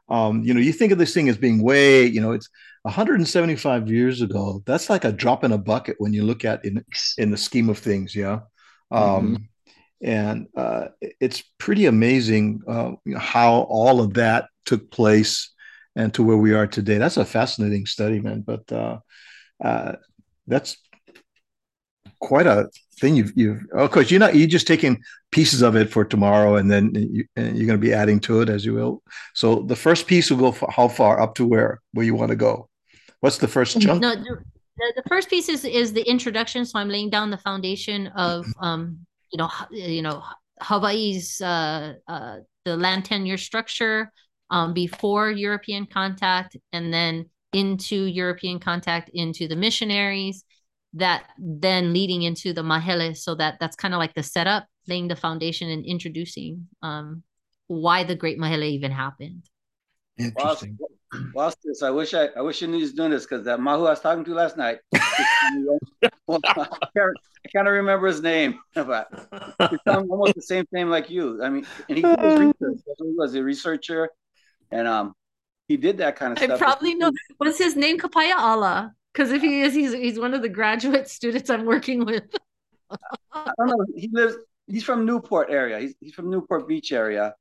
Um, you know, you think of this thing as being way, you know, it's 175 years ago. That's like a drop in a bucket when you look at in in the scheme of things. Yeah. Um, And uh, it's pretty amazing uh, how all of that took place and to where we are today. That's a fascinating study, man. But uh, uh, that's quite a thing you've you've of course you're not you're just taking pieces of it for tomorrow and then you, and you're going to be adding to it as you will so the first piece will go for how far up to where where you want to go what's the first chunk No, the, the the first piece is is the introduction. So I'm laying down the foundation of um, you know, you know, Hawaii's uh, uh, the land tenure structure um, before European contact, and then into European contact into the missionaries. That then leading into the mahele, so that that's kind of like the setup, laying the foundation and introducing um, why the Great Mahele even happened. interesting Well, sis, I wish I, I wish you knew he's doing this because that Mahu I was talking to last night. well, <laughs> I can't, I can't remember his name, <laughs> but he sounds almost the same name like you. I mean, and he did his <laughs> research. He was a researcher, and um, he did that kind of I stuff. probably know. What's his name? Kapaya Allah. Because if he is, he's he's one of the graduate students I'm working with. I don't know. He lives. He's from Newport area. He's he's from Newport Beach area.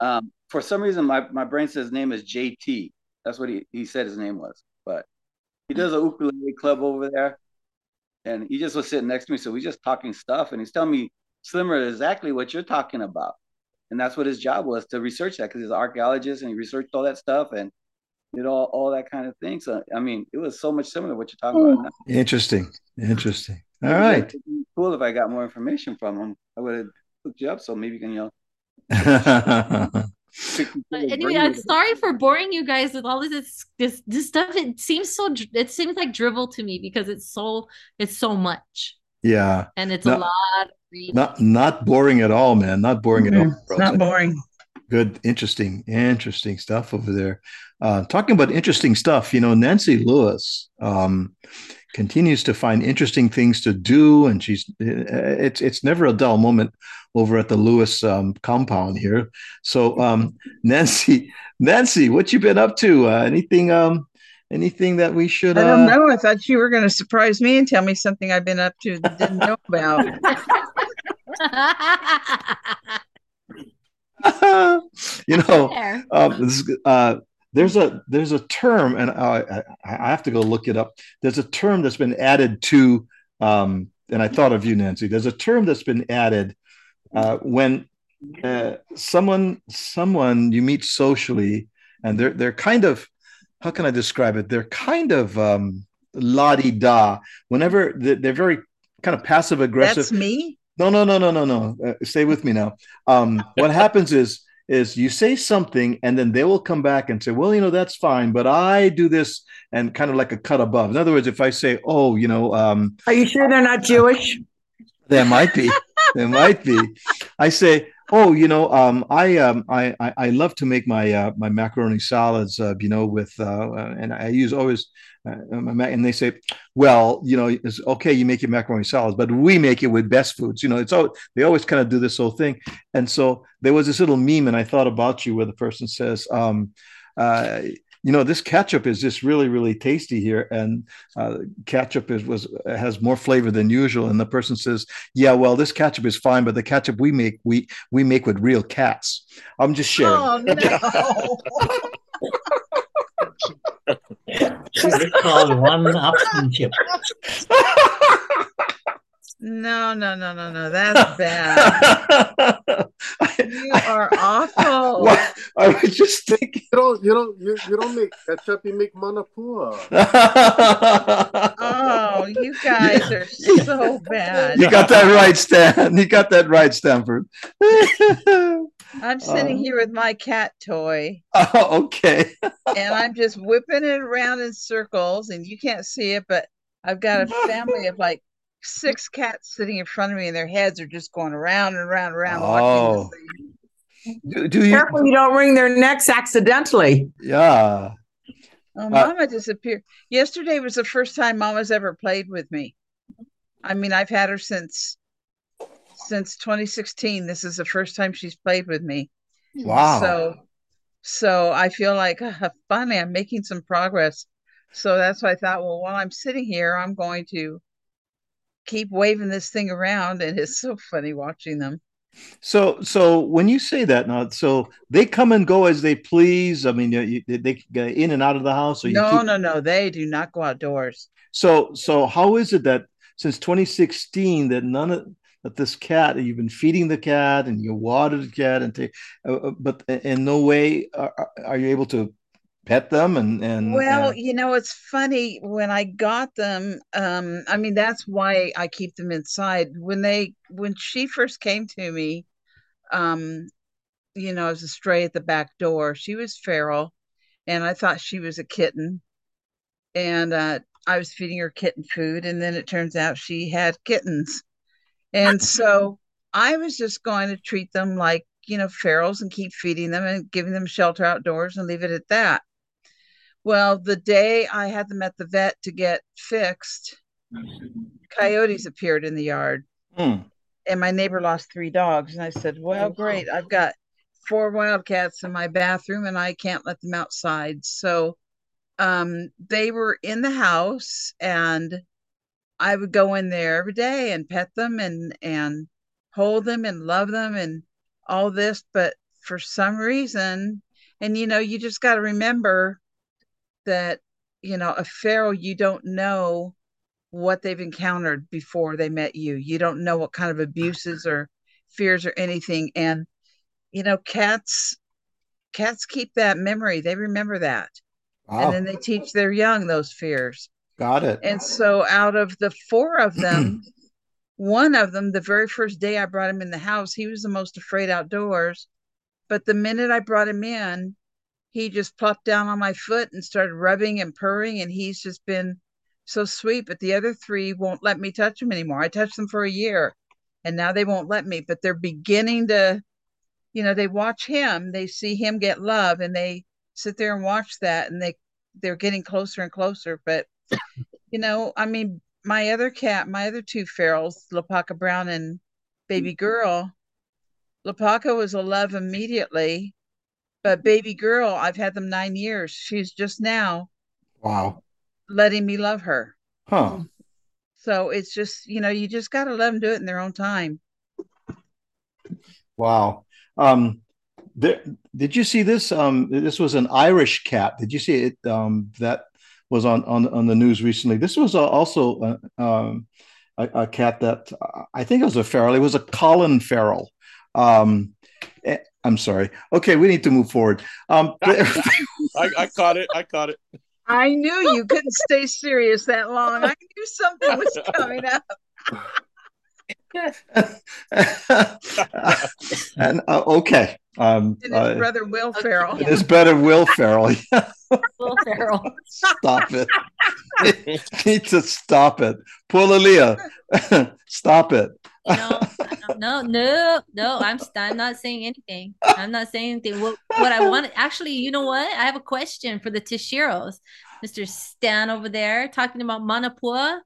Um, for some reason, my, my brain says his name is JT. That's what he, he said his name was. But he does a ukulele club over there. and he just was sitting next to me. So we just talking stuff, and he's telling me Slimmer exactly what you're talking about, and that's what his job was to research that because he's an archaeologist and he researched all that stuff and did all all that kind of thing. So I mean, it was so much similar to what you're talking about. Hmm. Now. Interesting. Interesting. All It right. be cool if I got more information from him. I would have hooked you up so maybe you can you know. <laughs> But anyway, I'm sorry for boring you guys with all this this this stuff. It seems so it seems like drivel to me because it's so it's so much yeah. and it's No, a lot of. Not not boring at all, man. Not boring at all. It's not boring. Good, interesting, interesting stuff over there. Uh, talking about interesting stuff, you know, Nancy Lewis um, continues to find interesting things to do, and she's it's it's never a dull moment over at the Lewis um, compound here. So, um, Nancy, Nancy, what you been up to? Uh, anything um, anything that we should? I don't Uh, know. I thought you were going to surprise me and tell me something I've been up to that didn't know about. <laughs> <laughs> you know, There. um, this, uh, there's a there's a term, and I, I I have to go look it up. There's a term that's been added to, um, and I thought of you, Nancy. There's a term that's been added uh, when uh, someone someone you meet socially, and they're they're kind of how can I describe it? They're kind of um, la di da. Whenever they're, they're very kind of passive aggressive. That's me. No, no, no, no, no, no. Uh, stay with me now. Um, what happens is is you say something and then they will come back and say, well, you know, that's fine, but I do this and kind of like a cut above. In other words, if I say, oh, you know, um, Are you sure they're not Jewish? there might be, there might be. I say, oh, you know, um, I, um, I, I, I love to make my uh, my macaroni salads, uh, you know, with, uh, uh, and I use always, and they say, well, you know, it's okay, you make your macaroni salads, but we make it with best foods. You know, it's all they always kind of do this whole thing. And so there was this little meme, and I thought about you, where the person says, um, uh, you know, this ketchup is just really, really tasty here, and uh, ketchup is was has more flavor than usual. And the person says, yeah, well, this ketchup is fine, but the ketchup we make, we we make with real cats. I'm just sharing. Oh no! <laughs> <laughs> It's called one upmanship. No, no, no, no, no. That's bad. You are awful. <laughs> What? I was just thinking. You don't, you don't, you, you don't make ketchup. You make manapua. Oh, you guys are so bad. You got that right, Stan. You got that right, Stanford. <laughs> I'm sitting Uh, here with my cat toy, <laughs> oh, okay. and I'm just whipping it around in circles, and you can't see it, but I've got a family of like six cats sitting in front of me, and their heads are just going around and around and around Oh. this thing. Do, do you? Careful you don't wring their necks accidentally. Yeah. Oh, Uh, Mama disappeared. Yesterday was the first time Mama's ever played with me. I mean, I've had her since since 2016. This is the first time she's played with me. Wow. So, so I feel like uh, finally I'm making some progress. So that's why I thought, well, while I'm sitting here, I'm going to keep waving this thing around, and it's so funny watching them. So, so when you say that now, so they come and go as they please. I mean, you, they get in and out of the house. Or you No, keep, no, no, they do not go outdoors. So, so how is it that since 2016 that none of that this cat you've been feeding the cat and you water the cat and take, uh, uh, but in no way are, are- are you able to pet them and and Well, and- you know, it's funny when I got them, um, I mean, that's why I keep them inside. When they when she first came to me, um, you know, as a stray at the back door, she was feral and I thought she was a kitten. And uh I was feeding her kitten food, and then it turns out she had kittens. And so I was just going to treat them like, you know, ferals and keep feeding them and giving them shelter outdoors and leave it at that. Well, the day I had them at the vet to get fixed, coyotes appeared in the yard, Hmm. and my neighbor lost three dogs. And I said, Well, great. I've got four wildcats in my bathroom, and I can't let them outside. So um, they were in the house, and I would go in there every day and pet them and and hold them and love them and all this. But for some reason, and you know, you just got to remember that you know a feral you don't know what they've encountered before they met you. You don't know what kind of abuses or fears or anything. And you know, cats cats keep that memory. They remember that. Wow. And then they teach their young those fears. Got it. And so out of the four of them, <clears throat> one of them, the very first day I brought him in the house, he was the most afraid outdoors. But the minute I brought him in, he just plopped down on my foot and started rubbing and purring. And he's just been so sweet. But the other three won't let me touch him anymore. I touched them for a year and now they won't let me. But they're beginning to, you know, they watch him, they see him get love and they sit there and watch that and they they're getting closer and closer. But <laughs> you know, I mean, my other cat, my other two ferals, Lapaka Brown and Baby Girl, Lapaka was a love immediately, but Baby Girl, I've had them nine years. She's just now Wow. letting me love her. Huh. So it's just, you know, you just got to let them do it in their own time. Wow. Um, there, did you see this? Um, this was an Irish cat. Did you see it? Um, that was on on on the news recently. This was a, also a, um, a, a cat that uh, I think it was a feral. It was a Colin feral. Um, eh, I'm sorry. Okay, we need to move forward. Um, <laughs> I, I caught it. I caught it. I knew you couldn't stay serious that long. I knew something was <laughs> coming up. <laughs> and uh, okay. Um, And his uh, brother Will Ferrell. it is better Will Ferrell. Will Ferrell. stop it. you <laughs> need to stop it. Poor Lilia. <laughs> stop it. no, no, no. I'm I'm not saying anything. I'm not saying anything. What what I want actually, you know what? I have a question for the Tashiros. Mr. Stan over there talking about Manapua.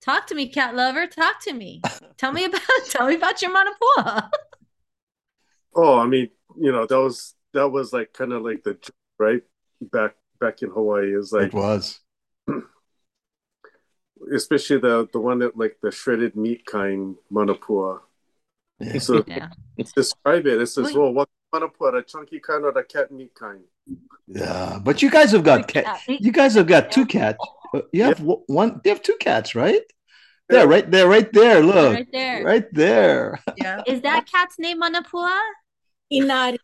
Talk to me, cat lover. Talk to me. <laughs> Tell me about <laughs> tell me about your Manapua. Oh, I mean, you know, that was that was like kind of like the right back back in Hawaii is like It was. <clears throat> especially the the one that like the shredded meat kind manapua. Yeah. So Yeah. describe it. It says, Wait. "Oh, what manapua? The chunky kind or the cat meat kind?" Yeah, but you guys have got cat. You guys have got two cats. Uh, You have w- one. You have two cats, right? Yeah, right there, right there. Look, Right there. right there. Yeah. <laughs> Is that cat's name Manapua? Inari.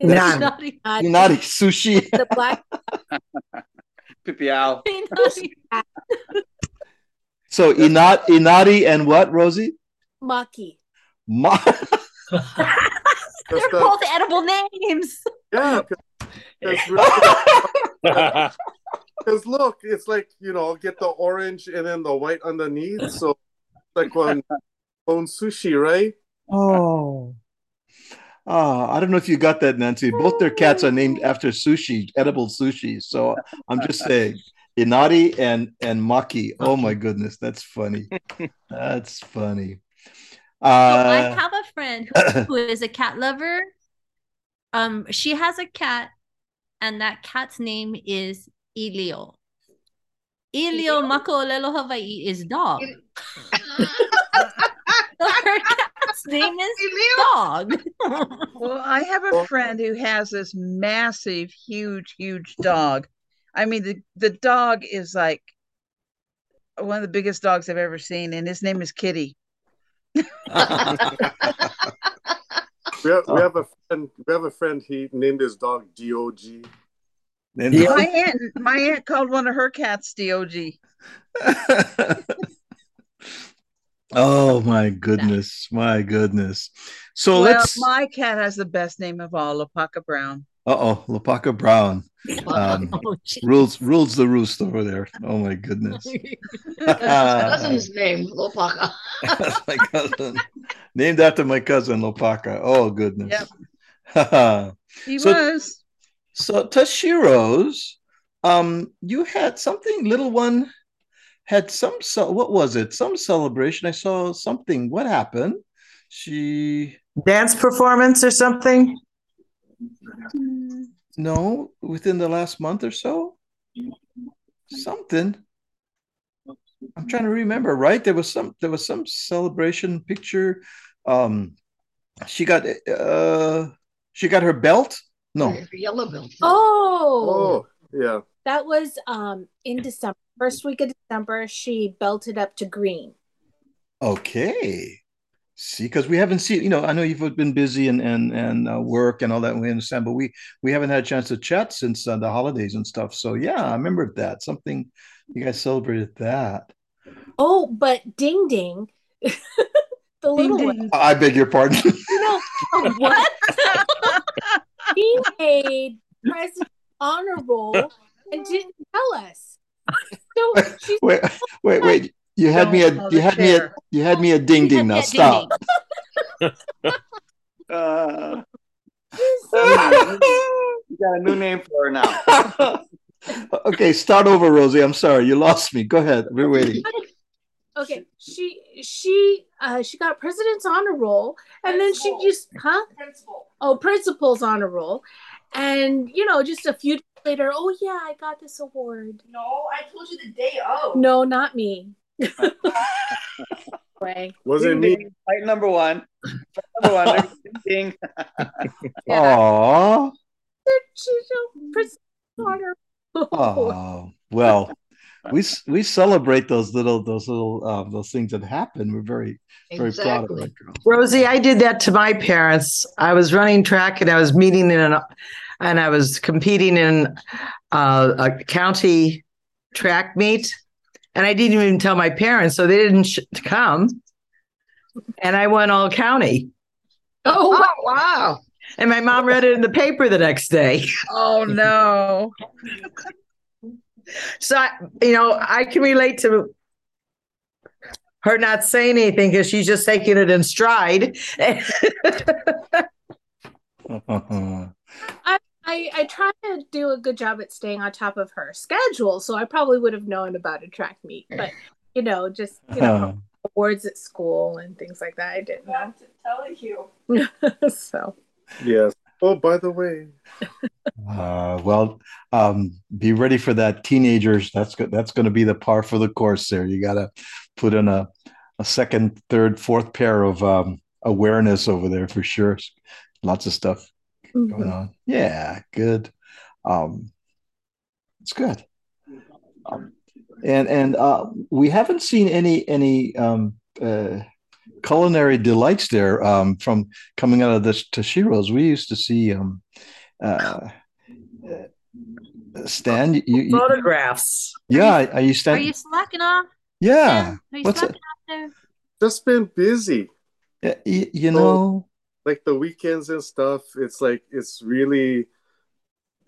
Nah. Inari. Naughty sushi. <laughs> The black <laughs> Pipiao. Inari. So Inat, Inati, and what, Rosie? Maki. Ma- They're both edible names. Yeah, because look, it's like you know, get the orange and then the white underneath. So like on on sushi, right? Oh. Oh, I don't know if you got that, Nancy. Both their cats are named after sushi, edible sushi. So I'm just saying, Inati and and Maki. Oh my goodness, that's funny. That's funny. So I Uh, have a friend who, <coughs> who is a cat lover. Um, she has a cat, and that cat's name is Ilio. Ilio Mako'olelo Hawaii is dog. So <laughs> her cat's name is dog. <laughs> Well, I have a friend who has this massive, huge, huge dog. I mean, the, the dog is like one of the biggest dogs I've ever seen, and his name is Kitty. <laughs> We have, we have a friend. We have a friend. He named his dog Dog. And- My aunt, my aunt called one of her cats Dog. <laughs> oh my goodness, my goodness. So well, let's. my cat has the best name of all, Lapaka Brown. Uh oh, Lapaka Brown um, Oh, rules rules the roost over there. Oh my goodness. <laughs> <laughs> cousin's name, Lopaka. That's my cousin. Named after my cousin Lopaka. Oh goodness. Yep. He So- was. So Tashiro's, um, you had something. Little one had some. ce- What was it? Some celebration. I saw something. What happened? She Dance performance or something? no within the last month or so. Something. I'm trying to remember. Right? There was some. There was some celebration picture. Um, she got. Uh, she got her belt. No. Yellow belt. Oh, Oh, yeah. that was um in December. First week of December, she belted up to green. Okay. See, because we haven't seen, you know, I know you've been busy and and and uh, work and all that. We understand, but we we haven't had a chance to chat since uh, the holidays and stuff. So yeah, I remember that. Something you guys celebrated that. Oh, but Ding Ding, <laughs> the little one, I beg your pardon. you know <laughs> what? <laughs> he made president honor roll and didn't tell us. So she's wait, wait, wait. You had me Don't a you the had me a you had me a ding ding. Now stop. <laughs> Uh, <laughs> you got a new name for her now. <laughs> okay, start over, Rosie. I'm sorry, you lost me. Go ahead. We're waiting. Okay. She she uh she got president's honor roll, and then she just huh? Principal. Oh, principal's honor roll, and you know just a few days later. Oh yeah, I got this award. No, I told you the day of. No, not me. <laughs> Way. Was it me. Fight number one. Fight number one. There's Ding, ding. <laughs> <laughs> Aw. A principal's. Oh well, we we celebrate those little those little um, those things that happen. We're very very proud of that girl. Rosie, I did that to my parents. I was running track and I was meeting in an, and I was competing in uh, a county track meet, and I didn't even tell my parents, so they didn't sh- come. And I won all county, Oh, wow. wow. and my mom read it in the paper the next day. Oh no. <laughs> So I, you know, I can relate to her not saying anything because she's just taking it in stride. <laughs> I, I try to do a good job at staying on top of her schedule, so I probably would have known about a track meet. But you know, just you know, uh-huh. awards at school and things like that, I didn't know. to tell you. <laughs> so Yes. Oh, by the way, Uh, well, um, be ready for that, teenagers. That's go- that's going to be the par for the course. There, you got to put in a a second, third, fourth pair of um, awareness over there for sure. Lots of stuff going on. Yeah, good. Um, it's good. Um, and and uh, we haven't seen any any um, uh, culinary delights there um, from coming out of the Tashiros. We used to see um, uh, uh, Stan. You, you, Photographs. yeah, are you Are Stan? you slacking off? yeah. Are you What's slacking it? off there? just been busy. Yeah, You, you know. Like the weekends and stuff. It's like it's really,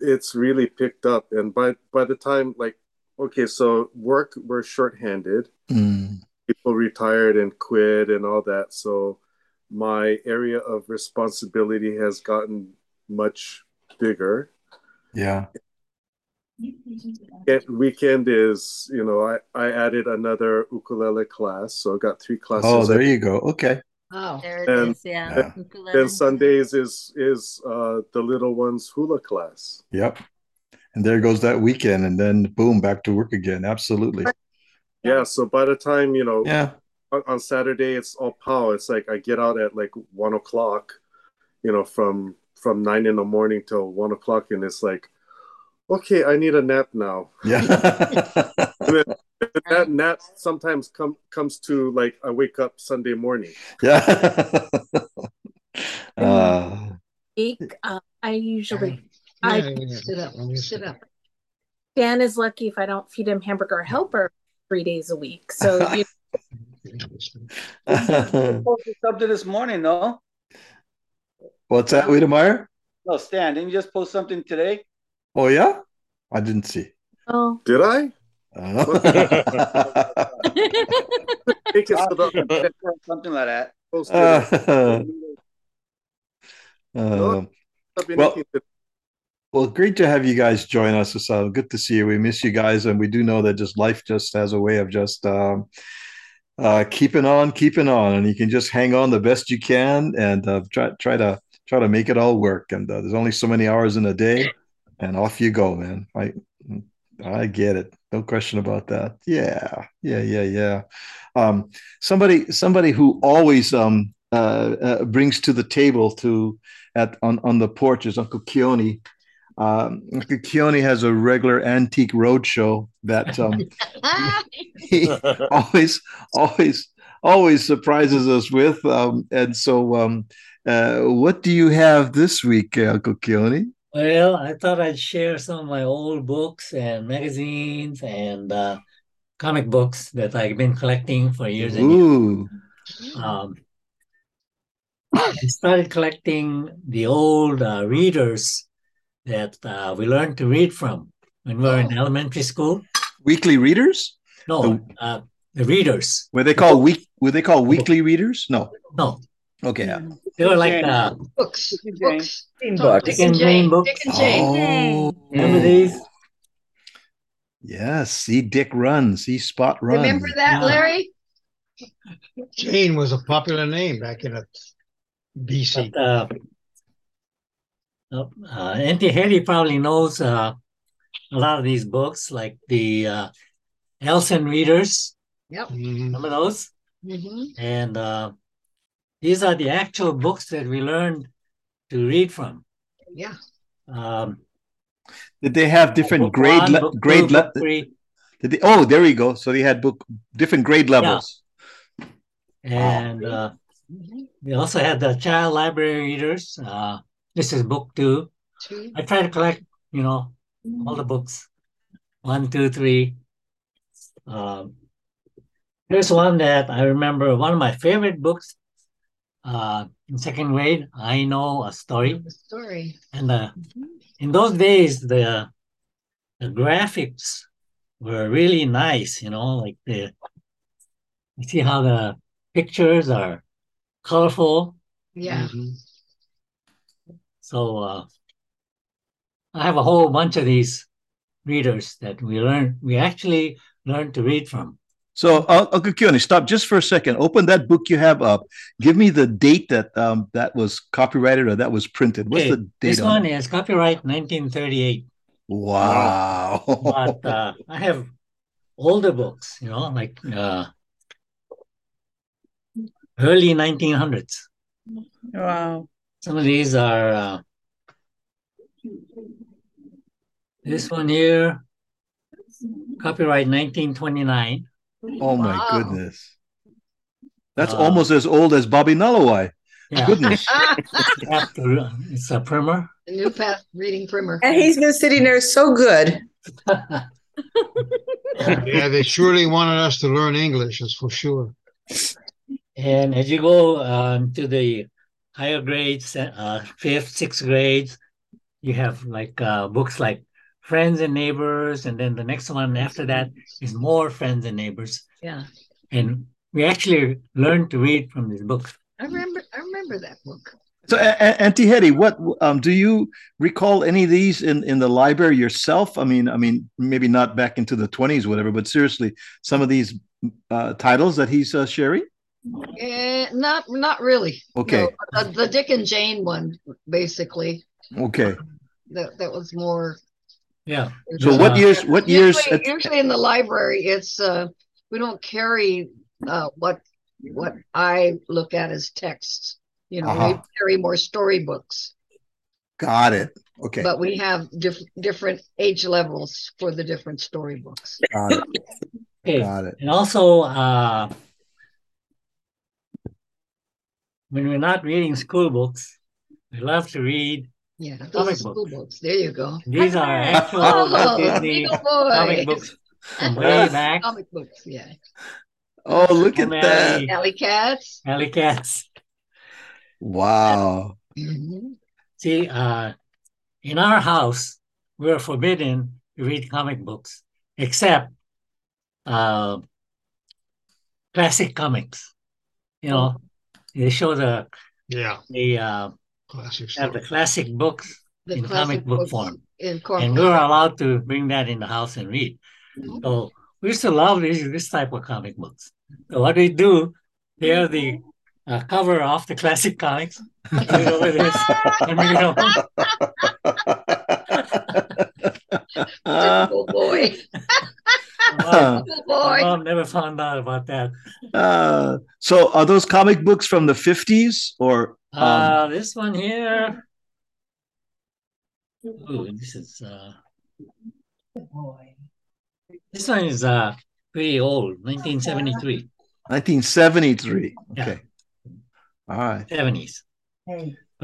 it's really picked up. And by by the time like, okay, so work we're shorthanded. Mm, People retired and quit and all that. So my area of responsibility has gotten much bigger. yeah. It, weekend is, you know, I, I added another ukulele class, so I got three classes. Oh, there you go. Okay. Oh, There it And- is. Yeah. Yeah. Then Sundays is is uh, the little one's hula class. Yep. And there goes that weekend, and then boom, back to work again. Absolutely. Yeah, so by the time you know Yeah. on, on Saturday it's all pow. It's like I get out at like one o'clock, you know, from from nine in the morning till one o'clock, and it's like, okay, I need a nap now. Yeah. <laughs> And <laughs> that nap sometimes come comes to like I wake up Sunday morning. yeah. <laughs> uh, week, uh, I usually Yeah, I yeah, sit up. Sit up. Dan is lucky if I don't feed him hamburger helper three days a week. So <laughs> you <laughs> posted something this morning, no? what's that, Wiedemeyer? No, Stan, didn't you just post something today? Oh, yeah? I didn't see. oh Did I? Uh, Take it so something like that. posted <laughs> uh, No, I've been well- eating the- Well, great to have you guys join us. It's good to see you. We miss you guys, and we do know that just life just has a way of just um, uh, keeping on, keeping on, and you can just hang on the best you can and uh, try try to try to make it all work. And uh, there's only so many hours in a day, and off you go, man. I I get it, no question about that. Yeah, yeah, yeah, yeah. Um, somebody somebody who always um, uh, uh, brings to the table to at on on the porch is Uncle Keone. Um, Keone has a regular antique roadshow that um, <laughs> he always, always, always surprises us with. Um, and so, um, uh, what do you have this week, uh, Uncle Keone? Well, I thought I'd share some of my old books and magazines and uh, comic books that I've been collecting for years and Ooh, years. Um, I started collecting the old uh, readers that uh, we learned to read from when we were in elementary school. weekly readers? No, uh, the readers. Were they called week? Were they called weekly readers? No. No, Okay. yeah. they were like uh, Books. Books. Dick and Jane books. Dick and Jane. Oh, Remember these? yes. See Dick run. See Spot run. Remember that, Yeah. Larry? Jane was a popular name back in the BC. But, uh, uh, Auntie Hetty probably knows uh, a lot of these books, like the uh, Elson Readers. Yep. Mhm. Remember those? hmm And uh, these are the actual books that we learned to read from. Yeah. Um, Did they have different book grade one, le- book two, grade le- three, Did they, oh, there we go. So they had book different grade levels. and uh, we also had the child library readers. Uh, this is book two. Two. I try to collect, you know, all the books. One, two, three. Um, here's one that I remember. One of my favorite books. Uh, in second grade, I know a story, The story. and uh, in those days, the the graphics were really nice. You know, like the you see how the pictures are colorful. Yeah. Mhm. So uh, I have a whole bunch of these readers that we learn. We actually learn to read from. So, uh, Uncle Keone, stop just for a second. Open that book you have up. Give me the date that um, that was copyrighted or that was printed. What's Okay, the date This on one it? is copyright 1938, Wow. <laughs> but uh, I have older books. You know, like uh, early 1900s. Wow. Some of these are. Uh, this one here, copyright 1929. oh my Wow. goodness. That's Uh, almost as old as Bobby Nullaway. Yeah, Goodness. After- <laughs> it's a primer. A new path reading primer. And he's been sitting there so good. <laughs> Yeah, they surely wanted us to learn English, that's for sure. And as you go um, to the higher grades, uh, fifth, sixth grades, you have like uh, books like Friends and Neighbors, and then the next one after that is more Friends and Neighbors. Yeah. And we actually learned to read from these books. I remember I remember that book. So, A- A- Auntie Hetty, what um, do you recall any of these in, in the library yourself? I mean, I mean, maybe not back into the twenties, whatever, but seriously, some of these uh, titles that he's uh, sharing. Eh, not not really. Okay. No, the, the Dick and Jane one, basically. Okay. That that was more Yeah. So, what years? What years? usually, usually in the library it's uh we don't carry uh what what I look at as texts. You know, we Uh-huh. carry more storybooks, Got it. Okay. but we have diff- different age levels for the different storybooks. Got it. Okay. Got it. And also, uh, when we're not reading school books, we love to read. Yeah, those Comic are school books. books. There you go. These are <laughs> actual Oh, Disney comic books from <laughs> way back. Comic books, yeah. Oh, look at From that! Alley, Alley Cats. Alley Cats. Wow. Mhm. See, uh, in our house, we're forbidden to read comic books, except uh, classic comics. You know, they show the Yeah, the uh, classic have the classic books The in classic comic book form, In and we were allowed to bring that in the house and read. So we used to love this this type of comic books. So what we do, here the uh, cover off the classic comics, put over this, and we go. Typical boy. <laughs> <laughs> Wow. Typical My boy. mom never found out about that. uh, so, are those comic books from the fifties or? Um, Uh, this one here, Oh, this is uh this one is uh pretty old, 1973, 1973. Yeah. Okay. All right. 70s.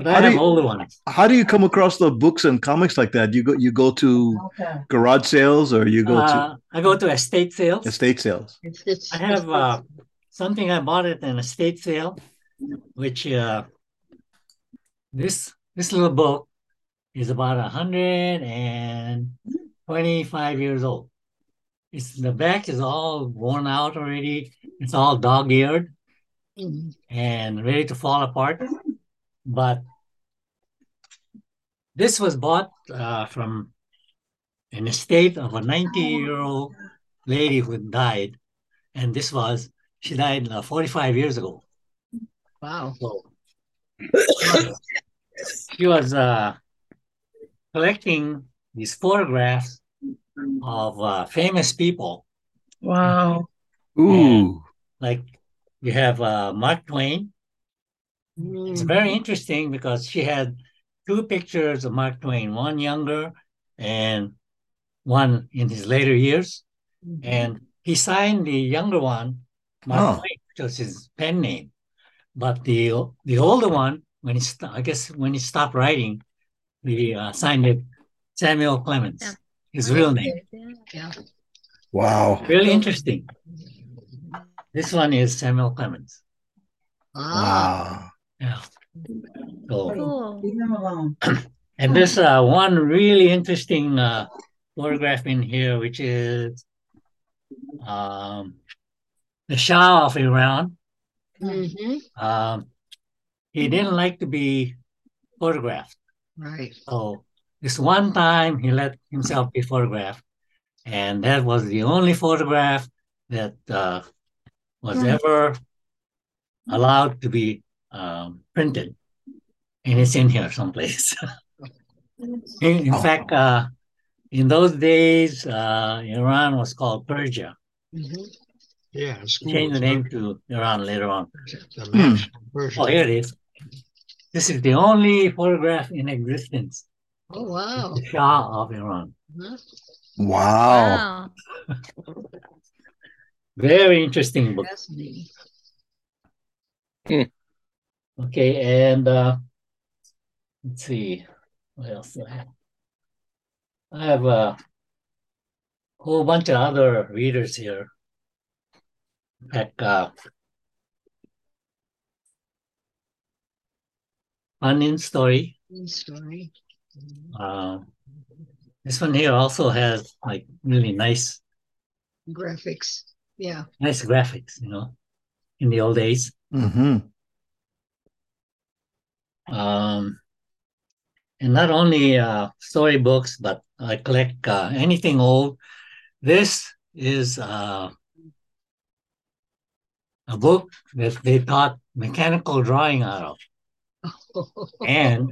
But How I do have you- older ones. How do you come across the books and comics like that? You go you go to garage sales or you go Uh, I go to estate sales. estate sales? It's, it's, I have uh, something I bought at an estate sale, which uh, this this little book is about a hundred and twenty-five years old. It's the back is all worn out already. It's all dog-eared Mhm. and ready to fall apart. But this was bought uh, from an estate of a 90-year-old lady who died, and this was she died uh, 45 years ago. wow. So she was uh, collecting these photographs of uh, famous people. Wow. Ooh. Like you have uh, Mark Twain. It's very interesting because she had two pictures of Mark Twain, one younger and one in his later years. And he signed the younger one, Mark Oh. Twain, which was his pen name. But the the older one, when he st- I guess when he stopped writing, he uh, signed it Samuel Clemens, his real name. Yeah. Wow. Really interesting. This one is Samuel Clemens. Ah, Wow. Yeah. So Cool. Leave them alone. And there's uh, one really interesting uh, photograph in here, which is um, the Shah of Iran. hmm Um, he didn't like to be photographed. Right. So this one time he let himself be photographed, and that was the only photograph that uh, was Hmm. ever allowed to be um, printed, and it's in here someplace. <laughs> in in Oh. fact, uh, in those days, uh, Iran was called Persia. hmm Yeah, They school. changed the name to Iran later on. The. Oh, here it is. This is the only photograph in existence. Oh, wow. The Shah of Iran. Huh? Wow. Very interesting book. Fascinating. Okay, and uh, let's see what else do I have. I have a whole bunch of other readers here. In fact, uh, Onion Story. Good story. Uh, this one here also has like really nice, Graphics. Yeah. nice graphics. You know, in the old days. hmm Um, and not only uh, storybooks, but I collect uh, anything old. This is uh, a book that they taught mechanical drawing out of. <laughs> And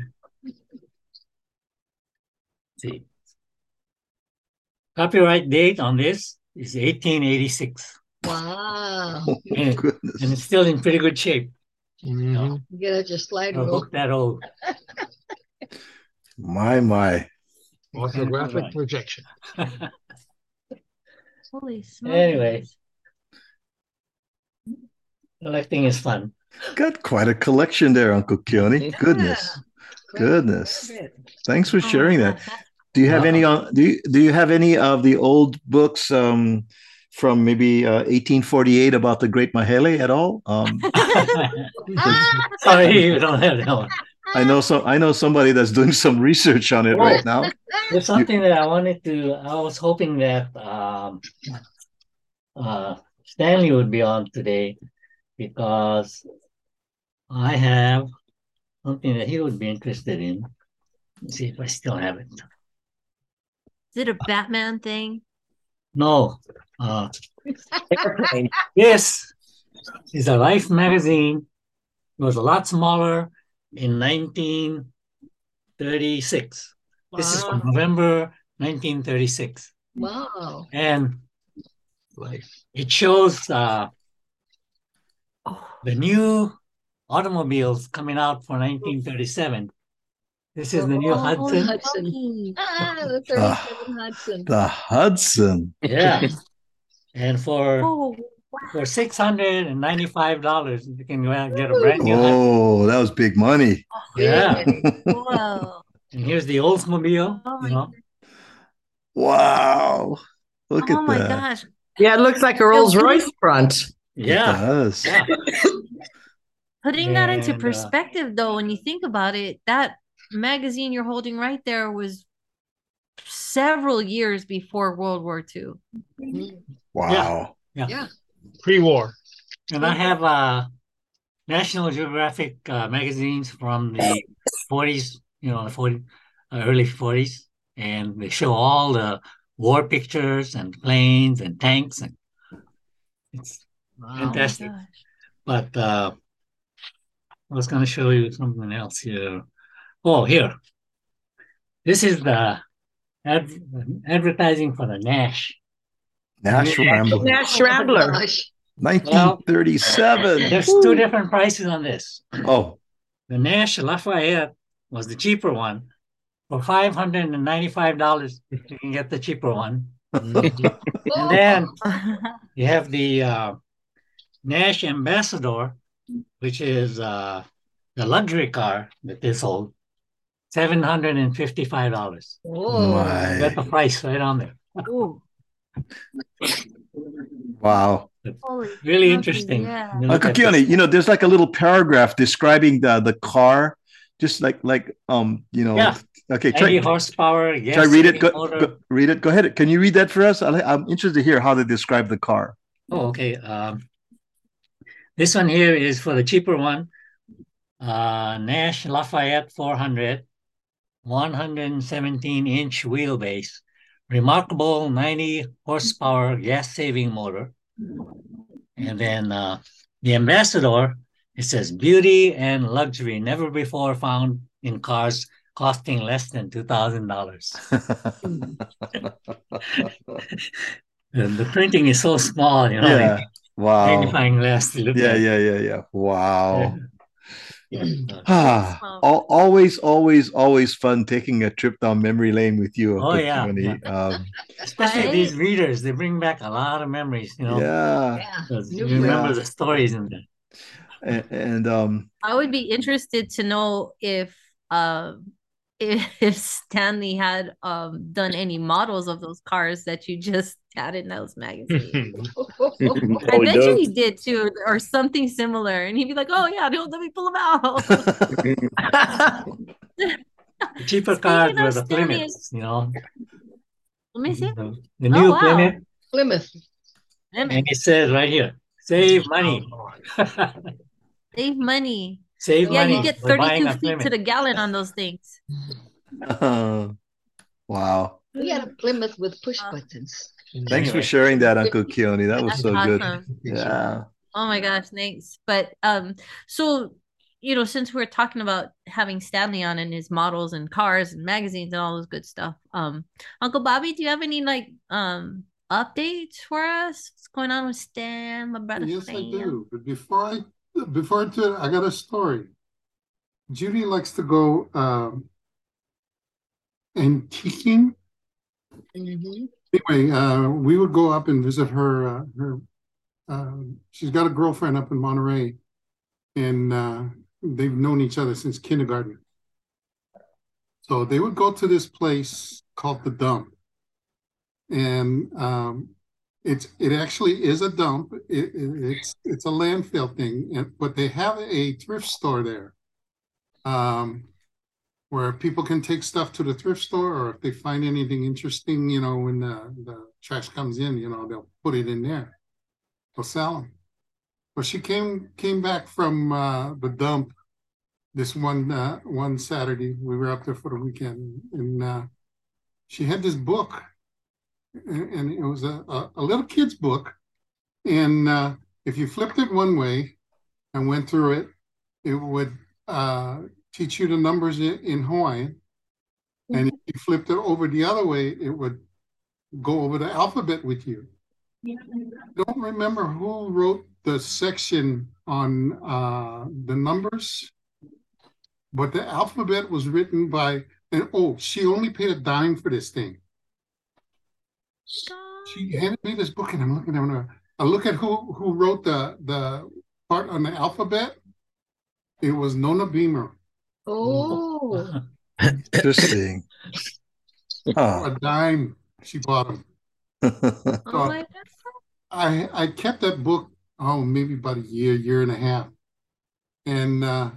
see, copyright date on this is 1886, wow. Oh, and, goodness. and it's still in pretty good shape. Mhm. You get out just slide For a rule. that old. <laughs> My, my. Orthographic Right. projection. <laughs> Holy smokes. anyway, collecting is fun. Got quite a collection there, Uncle Keone. Goodness. Goodness. Thanks for sharing that. Do you have any on do you do you have any of the old books um from maybe uh, 1848 about the Great Mahele at all? Um, <laughs> Sorry, <laughs> you don't have that one. I know some. I know somebody that's doing some research on it right now. There's something that I wanted to. I was hoping that um, uh, Stanley would be on today because I have something that he would be interested in. Let's see if I still have it. Is it a Batman thing? No. Uh, this is a Life magazine. It was a lot smaller in 1936. This is from November 1936. Wow. And it shows uh, the new automobiles coming out for 1937. This is the new Oh, Hudson. Hudson. Ah, the Ah, 37 Hudson. The Hudson. Yeah. And for Oh, for six hundred and ninety five dollars, you can go out and get a brand new. Hudson. Oh, that was big money. Yeah. whoa. And here's the Oldsmobile. Oh You know, Wow. Look oh at my that. gosh. Yeah, it looks like a Rolls Royce front. It yeah, does. yeah. Putting that into And, uh, perspective, though, when you think about it, that magazine you're holding right there was several years before World War II. Wow. Yeah. Yeah. Pre-war. And I have uh National Geographic uh, magazines from the 40s, you know, the 40, uh, early 40s, and they show all the war pictures and planes and tanks, and it's Oh my fantastic. gosh. But uh, I was going to show you something else here. Oh, here. This is the ad- advertising for the Nash. Nash Yeah. Rambler. Nash Rambler. gosh. 1937. There's two different prices on this. Oh, The Nash Lafayette was the cheaper one. For five hundred and ninety-five dollars, you can get the cheaper one. <laughs> And then you have the uh, Nash Ambassador, which is uh, the luxury car that they sold, seven hundred and fifty-five dollars. Whoa. Got the price right on there. Ooh, Wow. holy Really monkey, interesting. Yeah. You look Uncle Keone, you know, there's like a little paragraph describing the the car, just like like um, you know. Yeah. Okay, 90 try, horsepower. try read it. gas-saving Go, go- read it. Go ahead. Can you read that for us? I, I'm interested to hear how they describe the car. Oh, okay. Um, this one here is for the cheaper one. Uh, Nash Lafayette 400, 117 inch wheelbase, remarkable 90 horsepower gas saving motor. And then uh, the Ambassador, it says beauty and luxury never before found in cars costing less than $2,000. The, <laughs> the printing is so small, you know, yeah. like Wow. magnifying glass Yeah, yeah, yeah, yeah. Wow. Yeah. Ah, Wow. al- always, always, always fun taking a trip down memory lane with you, Oh, Uncle yeah, Um, Especially Right? these readers, they bring back a lot of memories, you know. yeah, Yeah. 'cause New you remember friends. the stories in there. and, and um, I would be interested to know if um if, <laughs> if Stanley had um done any models of those cars that you just had in those magazines. I <laughs> Oh, he bet you he did too, or something similar, and he'd be like, "Oh yeah, don't let me pull them out." <laughs> Cheaper cars Speaking were the Stanley, Plymouths, you know. Let me see. The, the new wow. Plymouth, Plymouth. And it says right here, save money. <laughs> Save money. save Yeah, money. you get 32 feet Plymouth. to the gallon on those things. wow. We had a Plymouth with push Uh, buttons. Thanks for sharing that, Uncle Keone. That was That's so good. Yeah. Oh my gosh, thanks. But um, so you know, since we're talking about having Stanley on and his models and cars and magazines and all those good stuff, um, Uncle Bobby, do you have any like um updates for us? What's going on with Stan, my brother Yes, Stan? I do. But before I before I do I got a story. Judy likes to go um, antiquing. Mhm. Anyway, uh, we would go up and visit her. Uh, her, uh, she's got a girlfriend up in Monterey, and uh, they've known each other since kindergarten. So they would go to this place called the Dump, and um, it's it actually is a dump. It, it- it's it's a landfill thing, and but they have a thrift store there, um, where people can take stuff to the thrift store, or if they find anything interesting, you know, when the, the trash comes in, you know, they'll put it in there. They'll sell them. Well, she came came back from uh, the dump this one uh, one Saturday. We were up there for the weekend, and uh, she had this book and it was a, a, a little kid's book. And uh, if you flipped it one way and went through it, it would uh, teach you the numbers in, in Hawaiian. And if you flipped it over the other way, it would go over the alphabet with you. Don't remember who wrote the section on uh, the numbers. but the alphabet was written by, and oh, she only paid a dime for this thing. She handed me this book, and I'm looking at her. I look at who who wrote the the part on the alphabet. It was Nona Beamer. Oh, <laughs> Interesting. For a dime, she bought them. <laughs> Oh I I kept that book oh maybe about a year, year and a half, and uh,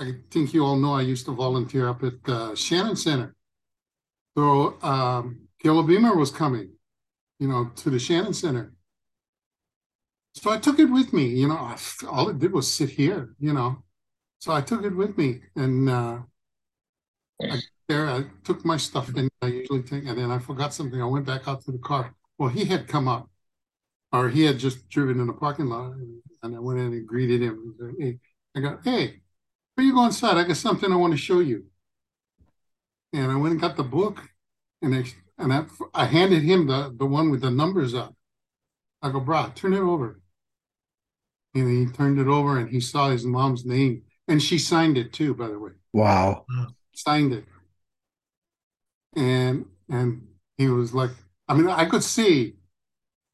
I think you all know I used to volunteer up at uh, Shannon Center. So um, Keola Beamer was coming, you know, to the Shannon Center. So I took it with me. You know, I, all it did was sit here. You know, so I took it with me, and uh, I, there I took my stuff in. I usually take, and then I forgot something. I went back out to the car. Well, he had come up, or he had just driven in the parking lot, and, and I went in and greeted him. And said, hey, I go, hey, before you go inside, I got something I want to show you. And I went and got the book, and I and I, I handed him the the one with the numbers up. I go, brah, turn it over. And he turned it over, and he saw his mom's name, and she signed it too, by the way Wow. signed it. And and he was like, I mean, I could see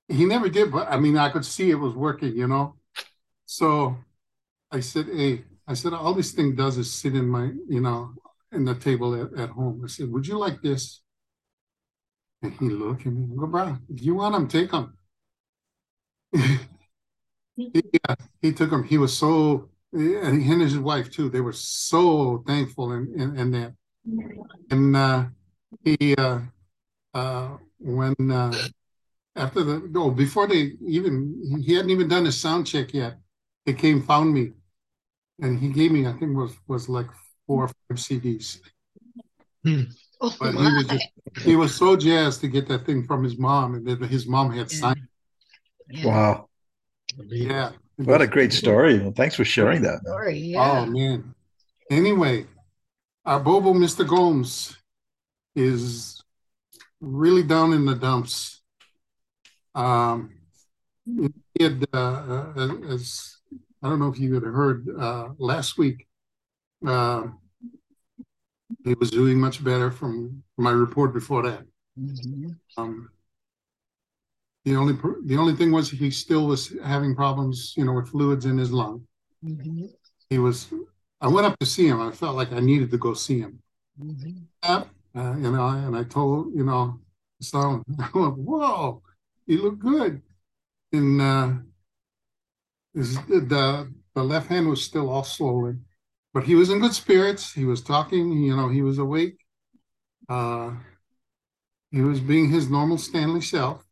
he never did, but I mean, I could see it was working, you know. So I said, Hey, I said, all this thing does is sit in my, you know, in the table at, at home. I said, Would you like this? And he looked at me and go, bro, if you want them, take them. <laughs> yeah, he took them. He was so, and he and his wife too. They were so thankful in in, in that. And uh, he, uh, uh, when uh, after the no, before they even he hadn't even done his sound check yet. They came, found me, and he gave me I think was was like four or five CDs. oh But he was just he was so jazzed to get that thing from his mom, and that his mom had signed. Yeah. Wow. Yeah. What a great story. Well, thanks for sharing that. man. Story, yeah. Oh man. Anyway, our Bobo Mr. Gomes is really down in the dumps. Um, he had, uh, uh, as I don't know if you had heard uh, last week, uh, he was doing much better from my report before that. Mhm. Um, the only the only thing was he still was having problems, you know, with fluids in his lung. Mhm. He was. I went up to see him. I felt like I needed to go see him. Mhm. Uh, you know, and I told you know, so I <laughs> went, "Whoa, you look good." And uh, his, the the left hand was still all swollen, but he was in good spirits. He was talking. You know, he was awake. Uh, he was being his normal Stanley self.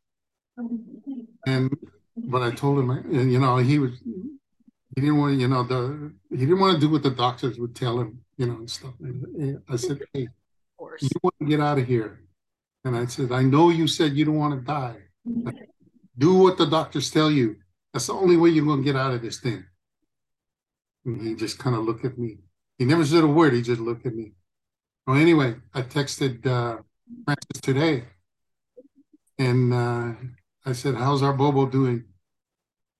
And but I told him, and you know, he was he didn't want to, you know, the he didn't want to do what the doctors would tell him, you know, and stuff. And I said, hey, you want to get out of here. And I said, I know you said you don't want to die. Do what the doctors tell you. That's the only way you're going to get out of this thing. And he just kind of looked at me. He never said a word. He just looked at me. Well, anyway, I texted uh, Francis today, and uh, I said, "How's our Bobo doing?"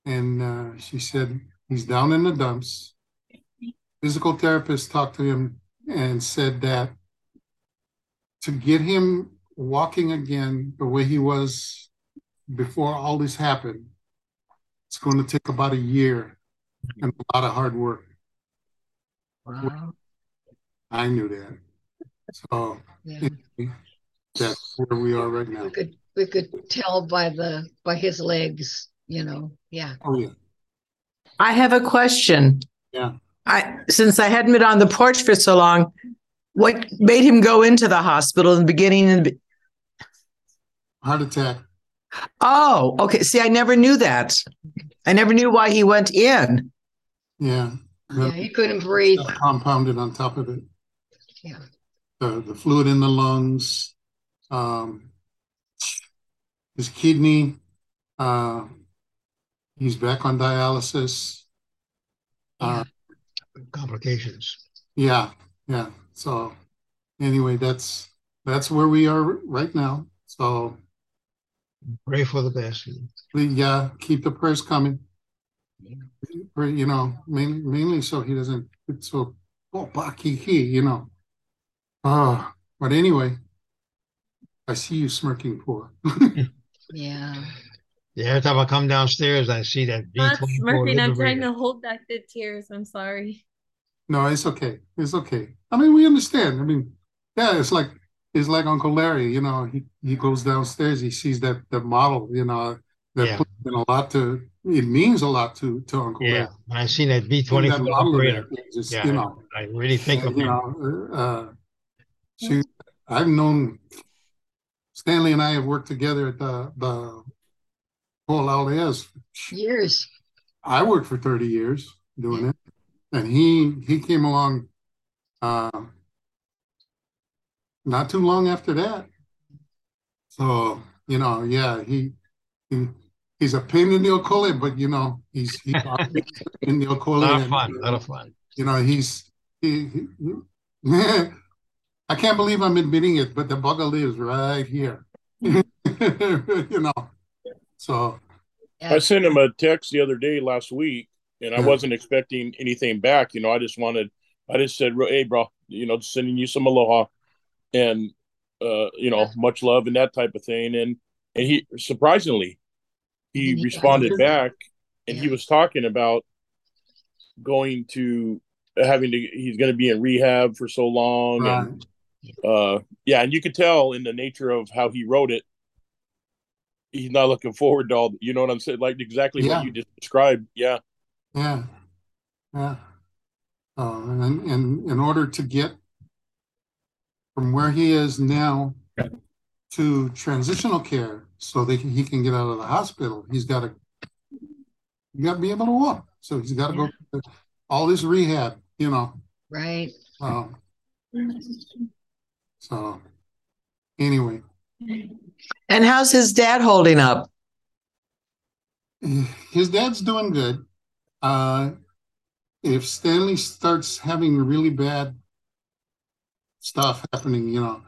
And uh, she said, "He's down in the dumps." Physical therapist talked to him and said that to get him walking again the way he was before all this happened, it's going to take about a year and a lot of hard work. Wow. I knew that. So Yeah. that's where we are right now. Could we could tell by the by his legs, you know. Yeah. Oh yeah. I have a question. Yeah. I since I hadn't been on the porch for so long, what made him go into the hospital in the beginning? And Heart attack. oh, okay. See, I never knew that. I never knew why he went in. Yeah. Yeah, he couldn't breathe. Compounded on top of it. Yeah. The the fluid in the lungs, um, his kidney. Uh, he's back on dialysis. Uh, Complications. yeah, yeah. So anyway, that's that's where we are right now. So Pray for the best. yeah, keep the prayers coming. Pray, You know, mainly mainly so he doesn't get so oh, Baki, he, you know. Uh, but anyway, I see you smirking poor. <laughs> Yeah. Yeah, every time I come downstairs, I see that Not B24 smirking. I'm trying Liberator. to hold back the tears. I'm sorry. no, it's okay. It's okay. I mean, we understand. I mean, yeah, it's like it's like Uncle Larry, you know, he, he goes downstairs, he sees that the model, you know, that Yeah. puts in a lot to it means a lot to to Uncle Yeah, Larry. when I seen that Seeing B24 that model of operator. that, just, Yeah, you know, I really think uh, of you him. know, uh, she, I've known Stanley and I have worked together at the the Paul Aldez. Years. I worked for 30 years doing it. And he he came along uh not too long after that. So, you know, yeah, he, he he's a pain in the Okole, but you know, he's he's <laughs> in the Okole. A lot of and, fun, a lot of fun. You know, he's he, he <laughs> I can't believe I'm admitting it, but the bugger lives right here. <laughs> you know. So I sent him a text the other day last week, and I wasn't expecting anything back. You know, I just wanted, I just said, "Hey, bro, you know, sending you some aloha, and uh, you know, much love and that type of thing." And and he surprisingly, he he responded back, and he was talking about going to having to. He's going to be in rehab for so long, and uh, yeah, and you could tell in the nature of how he wrote it. He's not looking forward to all. You know what I'm saying? Like exactly Yeah. what you just described. Yeah. Yeah, yeah. Uh, and, and in order to get from where he is now to transitional care, so that he can get out of the hospital, he's got to, you got to be able to walk. So he's got to go through all this rehab, you know. Right. Um, so anyway, And how's his dad holding up? his dad's doing good. Uh, if Stanley starts having really bad stuff happening, you know,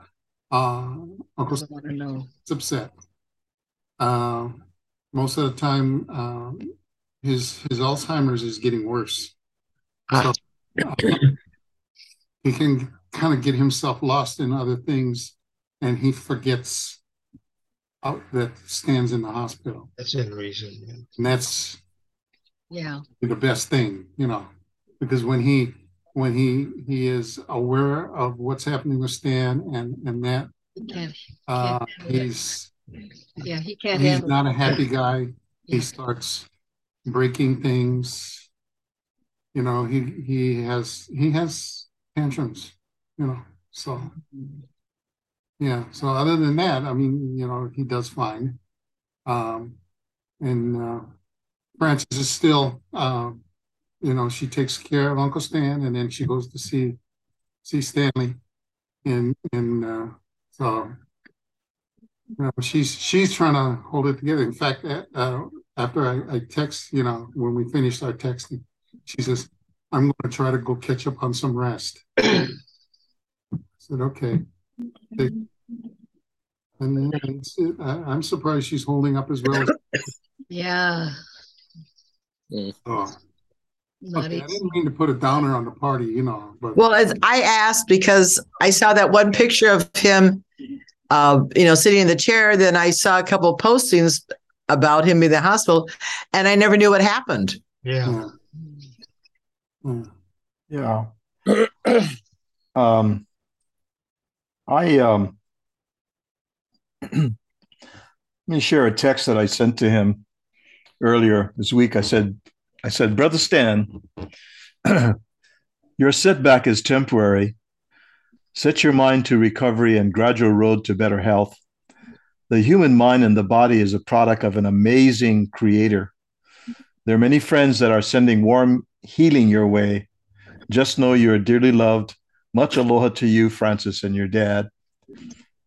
uh, Uncle Doesn't want to know. is upset. Uh, most of the time, uh, his his Alzheimer's is getting worse. So, uh, he can kind of get himself lost in other things, and he forgets out that stands in the hospital, That's in reason. yeah. and that's Yeah. the best thing, you know, because when he when he he is aware of what's happening with Stan and and that He can't. uh, can't handle it. he's Yeah, he can't he's handle. not a happy guy. He starts breaking things. You know, he he has he has tantrums. You know, so yeah. So other than that, I mean, you know, he does fine. Um, and uh, Frances is still, um, you know, she takes care of Uncle Stan, and then she goes to see see Stanley, and and uh, so you know, she's she's trying to hold it together. In fact, uh, after I, I text, you know, when we finished our texting, she says, "I'm going to try to go catch up on some rest." <clears throat> I said, "Okay." Okay. And then I, I'm surprised she's holding up as well. as- <laughs> Yeah. Oh, Not okay, I easy. didn't mean to put a downer on the party, you know, but Well, as I asked because I saw that one picture of him, uh, you know, sitting in the chair. Then I saw a couple of postings about him in the hospital, and I never knew what happened. Yeah. Yeah. um, I um, <clears throat> let me share a text that I sent to him earlier this week. I said, I said, brother Stan, <clears throat> your setback is temporary. Set your mind to recovery and gradual road to better health. The human mind and the body is a product of an amazing creator. There are many friends that are sending warm healing your way. Just know you are dearly loved. Much aloha to you, Francis, and your dad.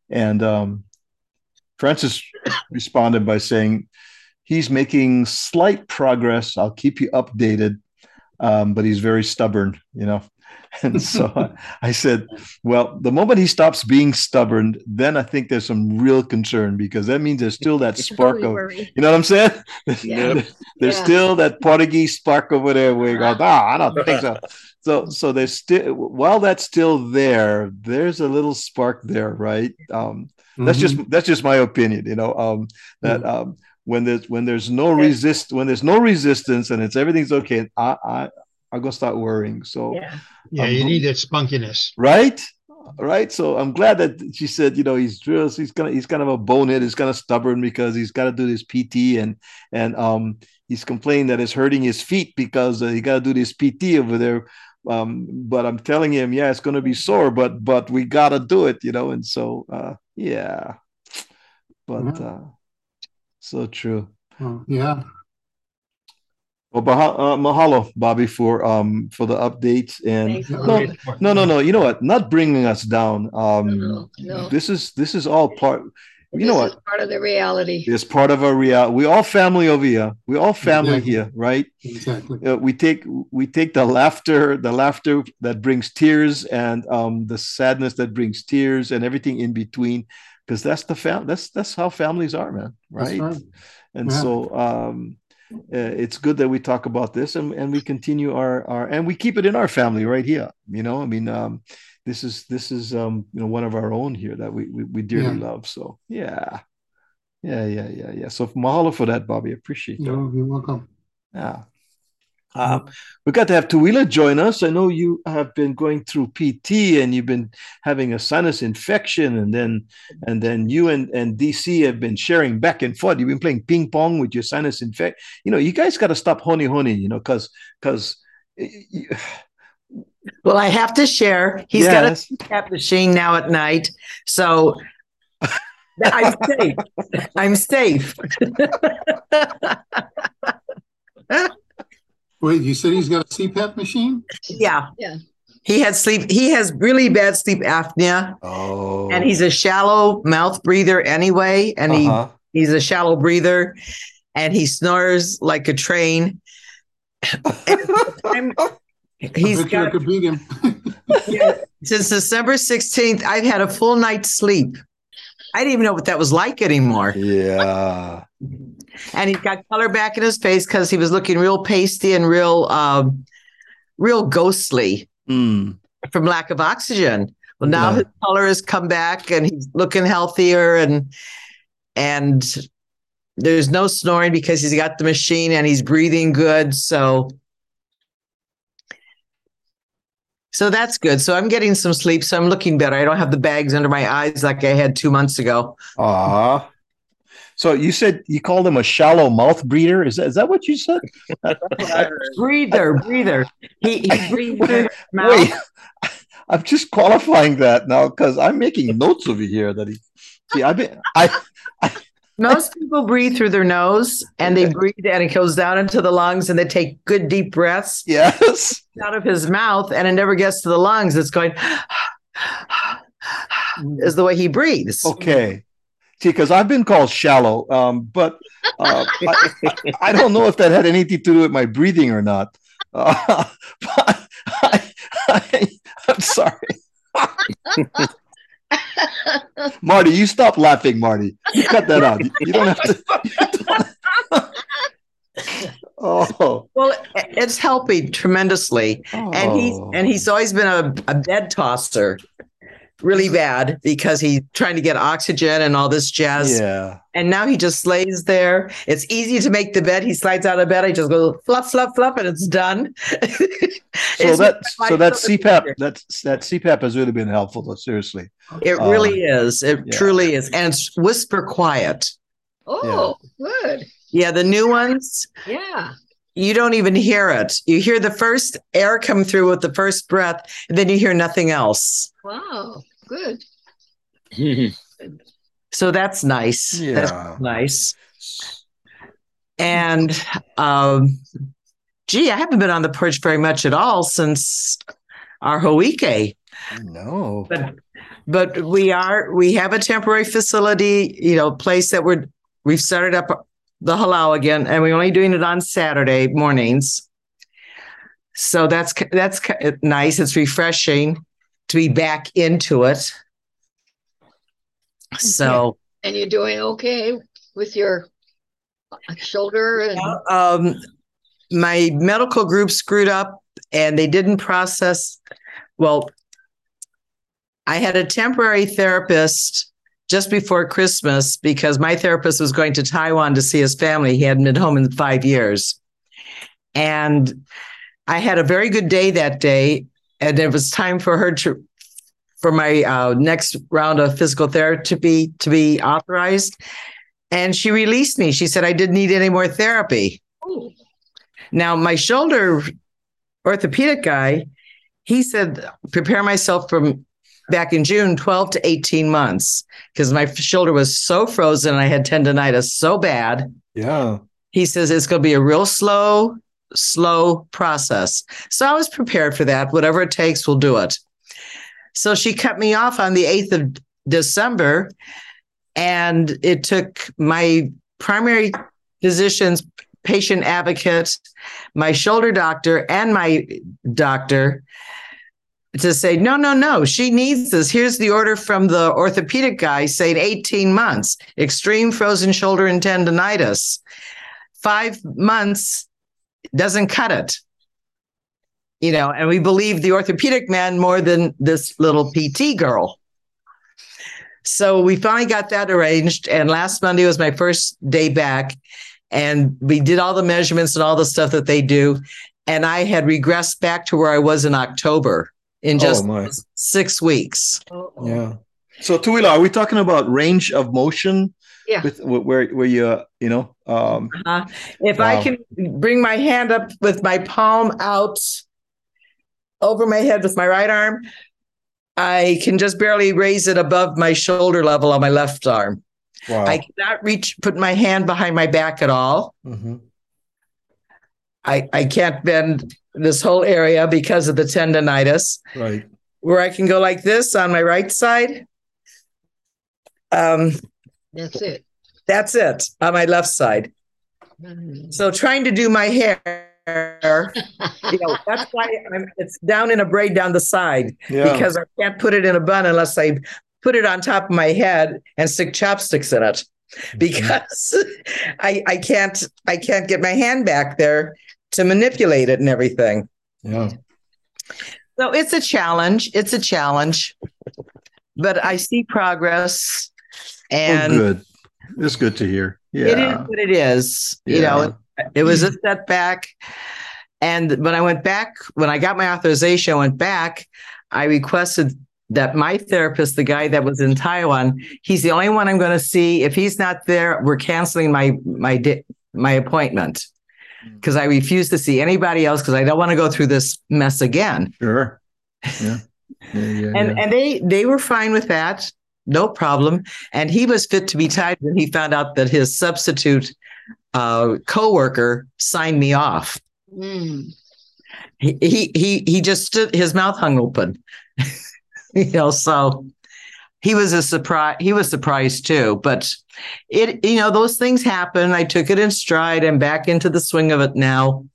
And um, Francis responded by saying, He's making slight progress. I'll keep you updated, um, but he's very stubborn, you know. <laughs> And so I, I said, well, the moment he stops being stubborn, then I think there's some real concern because that means there's still that <laughs> spark Really of, worry. you know what I'm saying? <laughs> Yeah. there's Yeah. still that Portuguese spark over there where you go, ah, I don't think so. So, so there's still, while that's still there, there's a little spark there, right? Um, that's just that's just my opinion you know um that um when there's when there's no resist when there's no resistance and it's everything's okay i i i'm gonna start worrying so Yeah. Yeah, I'm you need that spunkiness. right right so i'm glad that she said you know he's just he's kind of he's kind of a bonehead he's kind of stubborn because he's got to do this pt and and um he's complaining that it's hurting his feet because uh, he got to do this pt over there um but i'm telling him yeah it's going to be sore but but we got to do it you know and so uh yeah but uh so true yeah. Well, uh, mahalo, Bobby, for um for the updates and no, no, no, no. You know what? Not bringing us down. Um, No, no. this is this is all part. You know This what? is part of the reality. It's part of our reality. We all family over here. We all family Exactly. here, right? Exactly. Uh, we take we take the laughter, the laughter that brings tears, and um the sadness that brings tears, and everything in between, because that's the fam. That's that's how families are, man. Right? right. And Yeah. so um, uh, it's good that we talk about this and, and we continue our, our and we keep it in our family right here. You know, I mean, um, this is this is um, you know one of our own here that we we, we dearly Yeah. love. So yeah, yeah, yeah, yeah, yeah. So mahalo for that, Bobby. Appreciate that. You're, you're welcome. Yeah. Um, we got to have Tuila join us. I know you have been going through PT and you've been having a sinus infection, and then and then you and, and DC have been sharing back and forth. You've been playing ping pong with your sinus infection. You know, you guys got to stop honey honey. You know, because because <sighs> Well, I have to share. He's got a Yes. CPAP machine now at night, so <laughs> I'm safe. I'm safe. <laughs> Wait, you said he's got a CPAP machine? yeah, Yeah. he had sleep. He has really bad sleep apnea, oh, and he's a shallow mouth breather anyway. And Uh-huh. he he's a shallow breather, and he snores like a train. <laughs> And he's I bet you I got could beat him. since December 16th, I've had a full night's sleep. I didn't even know what that was like anymore. yeah. And he's got color back in his face because he was looking real pasty and real um real ghostly Mm. from lack of oxygen. Well, now Yeah. his color has come back and he's looking healthier and and there's no snoring because he's got the machine and he's breathing good. So so that's good. So I'm getting some sleep. So I'm looking better. I don't have the bags under my eyes like I had two months ago. Ah. So you said you called him a shallow mouth breather. Is that is that what you said? <laughs> breather, breather. He, he <laughs> breathes through his mouth. Wait, <laughs> I'm just qualifying that now because I'm making notes over here that he. See, I've been I Most people breathe through their nose and they breathe and it goes down into the lungs and they take good deep breaths yes. out of his mouth and it never gets to the lungs. It's going <sighs> <sighs> <sighs> is the way he breathes. Okay. See, because I've been called shallow, um, but uh, <laughs> I, I don't know if that had anything to do with my breathing or not. Uh, <laughs> but I, I, I'm sorry. <laughs> Marty, you stop laughing, Marty. You cut that out. You, you don't have to. oh, Well, it's helping tremendously. And he's Oh. and he's always been a, a bed tosser really bad because he's trying to get oxygen and all this jazz. yeah. And now he just lays there. It's easy to make the bed. He slides out of bed. I just go fluff, fluff, fluff, and it's done. <laughs> So It's that so that CPAP feature. that that CPAP has really been helpful. Though, seriously. It Uh, really is. It yeah. truly is. And it's whisper quiet. Oh, good. Yeah, the new ones, Yeah. You don't even hear it. You hear the first air come through with the first breath, and then you hear nothing else. Wow. Good. So that's nice. Yeah. That's nice. And um gee, I haven't been on the porch very much at all since our Hoike. No. But but we are we have a temporary facility, you know, place that we're we've started up the halau again, and we're only doing it on Saturday mornings. So that's that's nice. It's refreshing to be back into it. So And you're doing okay with your shoulder and um, my medical group screwed up and they didn't process. Well, I had a temporary therapist just before Christmas because my therapist was going to Taiwan to see his family. He hadn't been home in five years. And I had a very good day that day. And it was time for her to, for my uh, next round of physical therapy to be authorized. And she released me. She said I didn't need any more therapy. Now, my shoulder orthopedic guy, he said, prepare myself from back in June, 12 to 18 months, because my shoulder was so frozen. I had tendonitis so bad. Yeah. He says it's going to be a real slow, slow process. So I was prepared for that. Whatever it takes, we'll do it. So she cut me off on the 8th of December. And it took my primary physician's patient advocate, my shoulder doctor, and my doctor to say, no, no, no, she needs this. Here's the order from the orthopedic guy saying 18 months, extreme frozen shoulder and tendonitis. Five months doesn't cut it. You know, and we believe the orthopedic man more than this little PT girl. So we finally got that arranged. And last Monday was my first day back. And we did all the measurements and all the stuff that they do. And I had regressed back to where I was in October in just Oh, my. six weeks. Yeah. So Tuila, are we talking about range of motion? Yeah. With where where you uh, you know um Uh, if I can bring my hand up with my palm out over my head with my right arm, I can just barely raise it above my shoulder level on my left arm. wow. I cannot reach, put my hand behind my back at all. Mhm. I, I can't bend this whole area because of the tendonitis. Right. Where I can go like this on my right side. Um, that's it. that's it on my left side. Mhm. So trying to do my hair, you know, <laughs> that's why I'm, it's down in a braid down the side Yeah. because I can't put it in a bun unless I put it on top of my head and stick chopsticks in it because <laughs> I I can't I can't get my hand back there to manipulate it and everything. Yeah. So it's a challenge. It's a challenge, but I see progress, and oh, good. It's good to hear. Yeah. it is what it is. You know, it, it was a setback. And when I went back, when I got my authorization, I went back, I requested that my therapist, the guy that was in Taiwan, he's the only one I'm going to see. If he's not there, we're canceling my my di- my appointment because I refuse to see anybody else because I don't want to go through this mess again. Sure. Yeah. Yeah, yeah, <laughs> and yeah. and they they were fine with that no problem and he was fit to be tied when he found out that his substitute uh co-worker signed me off Mm. he he he, he just stood his mouth hung open <laughs> you know so he was a surprise he was surprised too but it you know those things happen i took it in stride i'm back into the swing of it now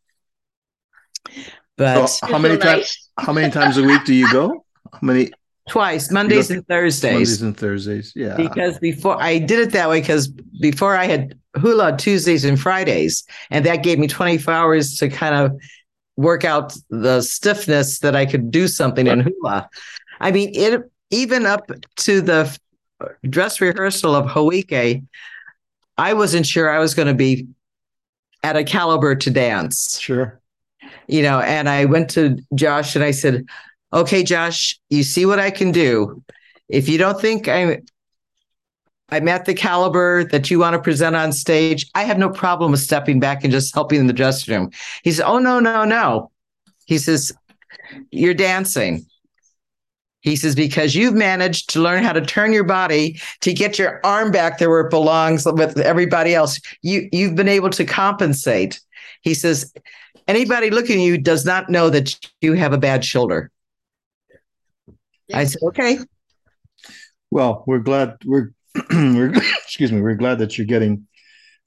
but So how many times how many times a week do you go? How many twice mondays go- and thursdays Mondays and Thursdays. Yeah. because before I did it that way because before I had hula Tuesdays and Fridays, and that gave me 24 hours to kind of work out the stiffness that I could do something in hula. I mean, it even up to the dress rehearsal of Hoike, I wasn't sure I was going to be at a caliber to dance. Sure. You know, and I went to Josh and I said, "Okay, Josh, you see what I can do. If you don't think I'm I'm at the caliber that you want to present on stage, I have no problem with stepping back and just helping in the dressing room." He says, "Oh no, no, no." He says, "You're dancing." He says, because you've managed to learn how to turn your body to get your arm back there where it belongs with everybody else. You you've been able to compensate. He says, anybody looking at you does not know that you have a bad shoulder. I said, okay. Well, we're glad we're <clears throat> we're <clears throat> excuse me, we're glad that you're getting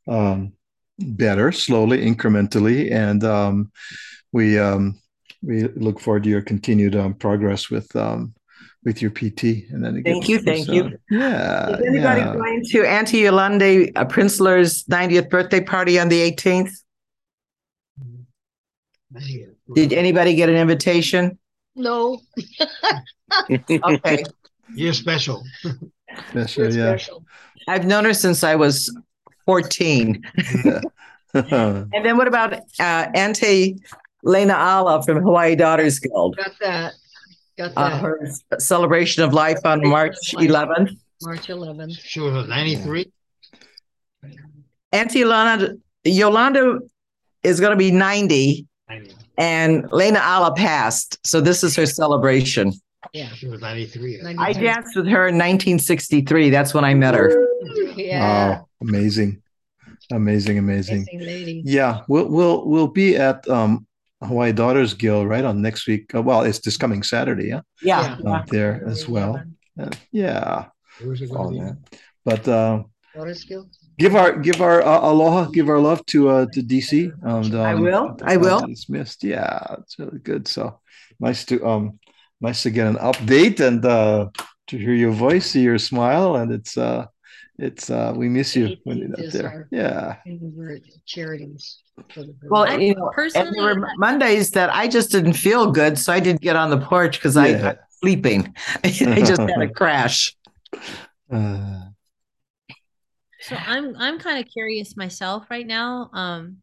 um better slowly, incrementally. And um we um we look forward to your continued um, progress with um, with your PT. And then again. Thank you, thank you. Yeah. Is anybody yeah. going to Auntie Yolande uh, Prinzler's 90th birthday party on the 18th? Did anybody get an invitation? No. Okay. <laughs> You're special. Special, You're yeah. special. I've known her since I was 14. <laughs> And then what about uh, Auntie Lena Ala from Hawaii Daughters Guild? Got that. Got Uh, her celebration of life on March 11th. March 11th. She was 93. Auntie Yolanda, Yolanda is going to be 90, and Lena Ala passed. So this is her celebration. Yeah. She was 93. I danced with her in 1963. That's when I met her. Yeah. Oh, amazing. Amazing, amazing. Amazing lady. Yeah, we'll we'll we'll be at um Hawaii Daughters Guild right on next week. Uh, well, it's this coming Saturday, yeah. Yeah. Um, there as well. Uh, yeah. Where's it all going to be? that. But uh, Water skill. give our give our uh, aloha, give our love to uh to DC. And, um, I will, I will. Dismissed. Yeah, it's really good. So nice to um nice to get an update and uh to hear your voice, see your smile, and it's uh it's uh we miss you when you're not there. Yeah. charities. for the group. Well, you know, and there were Mondays that I just didn't feel good, so I didn't get on the porch because I was sleeping. <laughs> I just had a <laughs> crash. Uh, So I'm I'm kind of curious myself right now um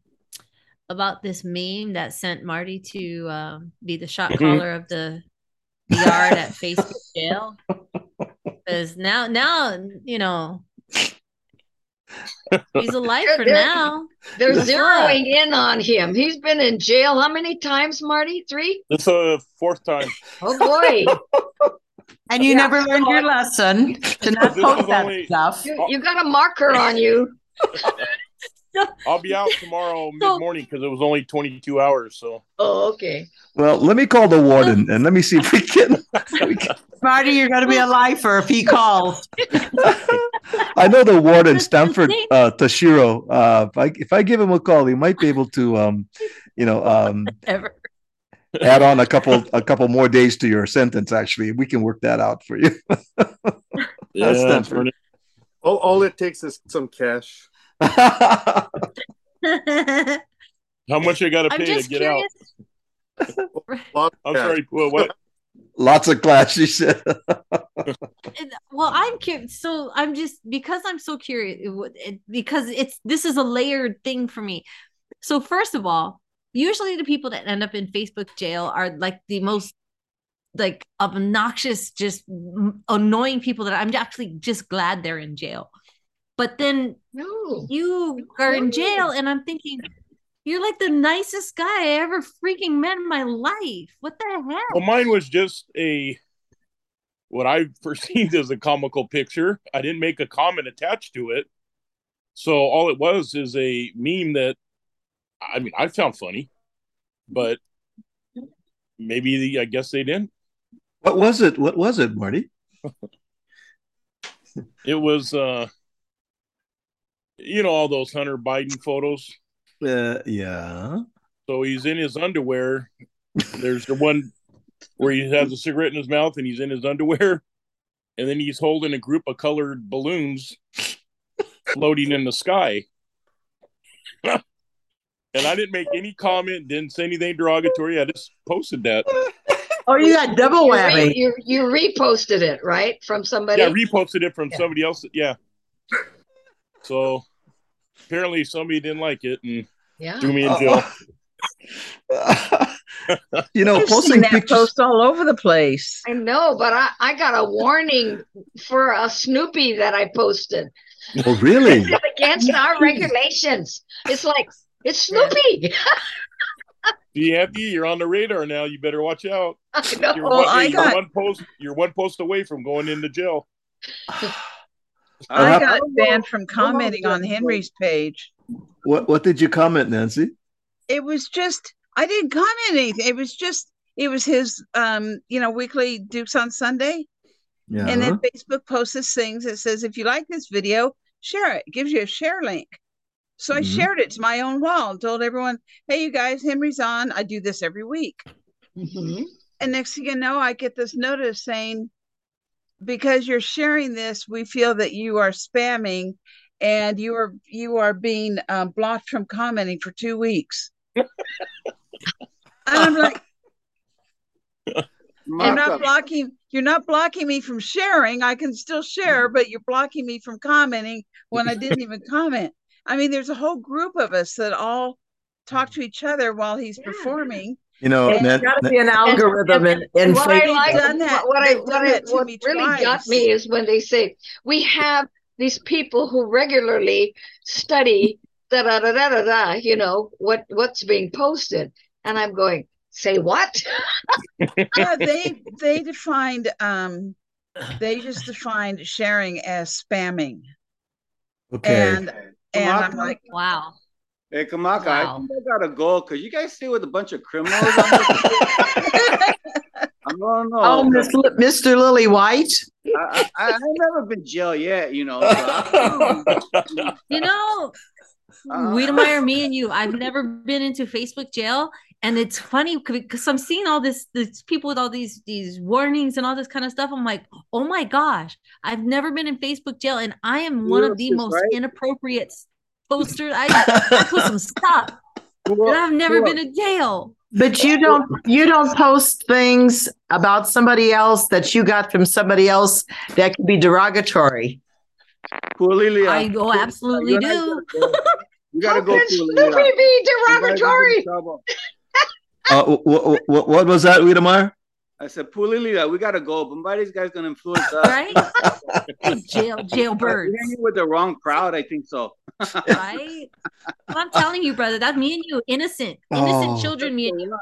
about this meme that sent Marty to um, be the shot caller of the yard at Facebook jail. <laughs> Because now now you know he's alive for They're- now. They're Guess zeroing in on him. He's been in jail how many times, Marty? Three? This is the fourth time. Oh boy. <laughs> And you never learned your lesson to not post that only- stuff. You, you got a marker on you. <laughs> I'll be out tomorrow <laughs> mid morning because it was only 22 hours. So Oh, okay. well, let me call the warden and let me see if we can. Marty, you're going to be a lifer if he calls. <laughs> I know the warden, Stanford uh, Tashiro. Uh, if I if I give him a call, he might be able to, um, you know, um, add on a couple a couple more days to your sentence. Actually, we can work that out for you. <laughs> yeah, Stanford. All, all it takes is some cash. <laughs> how much I got to pay to get curious. out? I'm sorry. Well, what? Lots of class, she said. <laughs> And- Well, I'm curious. So I'm just because I'm so curious it it- because it's this is a layered thing for me. So first of all, usually the people that end up in Facebook jail are like the most like obnoxious, just m- annoying people that I'm actually just glad they're in jail. But then No. you are in jail, and I'm thinking. You're like the nicest guy I ever freaking met in my life. What the hell? Well, mine was just a what I <laughs> perceived as a comical picture. I didn't make a comment attached to it. So all it was is a meme that I mean I found funny, but maybe the, I guess they didn't. What was it? What was it, Marty? <laughs> It was uh you know all those Hunter Biden photos. Uh, yeah. So he's in his underwear. There's the one where he has a cigarette in his mouth and he's in his underwear. And then he's holding a group of colored balloons floating in the sky. <laughs> and I didn't make any comment, didn't say anything derogatory. I just posted that. Oh, you got double You, whammy. re- you, you reposted it, right? From somebody? Yeah, I reposted it from somebody else. Yeah. So apparently somebody didn't like it and Yeah. threw me in jail. <laughs> You know, I've seen posting that pictures. post all over the place. I know, but I, I got a <laughs> warning for a Snoopy that I posted. Oh, really? It's <laughs> against our regulations. It's like, it's Snoopy. See, Anthony, you're on the radar now. You better watch out. I know. You're, Well, one, oh, I you're got- one post. You're one post away from going into jail. <sighs> I got banned from commenting on Henry's page. What What did you comment, Nancy? It was just I didn't comment anything. It was just it was his um, you know, weekly Dukes on Sunday. Yeah. And then Facebook posts this things that says if you like this video, share it. it gives you a share link. So I Mhm. shared it to my own wall and told everyone, hey you guys, Henry's on. I do this every week. Mhm. And next thing you know, I get this notice saying, because you're sharing this, we feel that you are spamming and you are you are being um, blocked from commenting for two weeks. I'm like, <laughs> you're not blocking you're not blocking me from sharing. I can still share, but you're blocking me from commenting when I didn't even comment. I mean, there's a whole group of us that all talk to each other while he's performing. You know, And Nan- there's gotta Nan- be an algorithm And in what I like, done that. what I, They've what, done I, to what me really got me is when they say we have these people who regularly study da da da da da da. You know what what's being posted, and I'm going, say what? <laughs> yeah, they they defined um they just defined sharing as spamming. Okay. And and I'm like, wow. Hey, Kamaka, Wow. I think I got a goal. because you guys stay with a bunch of criminals. on this- <laughs> I don't know. Oh, Miss Li- Mr. Lily White. I, I, I've never been jail yet, you know. so <laughs> You know, Uh, Wiedemeyer, me and you, I've never been into Facebook jail. And it's funny because I'm seeing all this, these people with all these these warnings and all this kind of stuff. I'm like, oh my gosh, I've never been in Facebook jail, and I am one of the most right? inappropriate posters. I, I put some <laughs> stuff, and I've never been in jail. But you don't you don't post things about somebody else that you got from somebody else that could be derogatory. Pulilia, I go absolutely you and I do. You gotta How go, can Pulilia. Be you're in derogatory? trouble. uh, what, what, what was that, Wiedemeyer? I said, Pulilia, we gotta go. Somebody's guy's gonna influence <laughs> us. Right? <laughs> jail We're jailbirds. hanging with the wrong crowd. I think so. <laughs> right? Well, I'm telling you, brother, that's me and you, innocent, innocent Oh. children, me and you.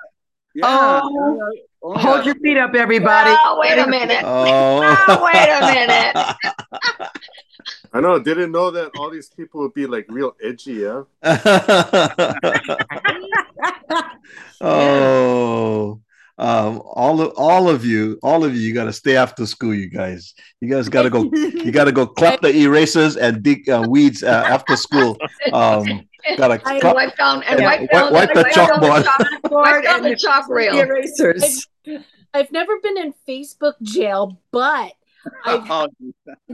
Yeah. Oh, only hold a- your feet up, everybody. Oh, wait a minute. Oh. Oh, wait a minute. I know. Didn't know that all these people would be like real edgy. Yeah. oh, um, all of all of you, all of you, you got to stay after school. You guys, you guys got to go. You <laughs> got to go clap the erasers and dig uh, weeds uh, after school. <laughs> Um, got to I clap. wiped down and Yeah, wiped wipe- down wipe the wiped down chalkboard. chalk- wiped down the <laughs> chalk rail. Erasers. I've never been in Facebook jail, but I've Oh,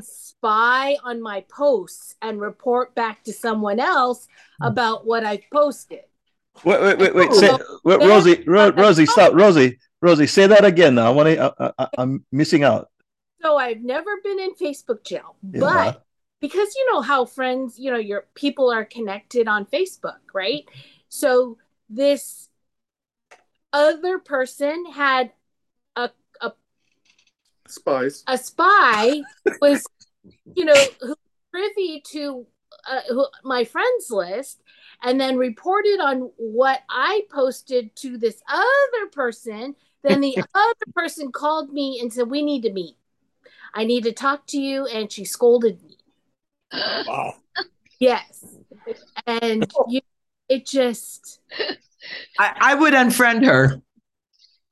spy on my posts and report back to someone else about what I've posted. Wait, wait, wait, wait. Say, wait Rosie, Ro- Rosie, stop, Rosie, Rosie. Say that again. Now I want to. Uh, uh, I'm missing out. So I've never been in Facebook jail, Yeah. but because you know how friends, you know, your people are connected on Facebook, right? So this other person had a a Spies. a spy was, you know, who privy to uh, who, my friends list, and then reported on what I posted to this other person. Then the <laughs> other person called me and said, "We need to meet. I need to talk to you." And she scolded me. Wow. Yes, and oh. you, it just. I, I would unfriend her.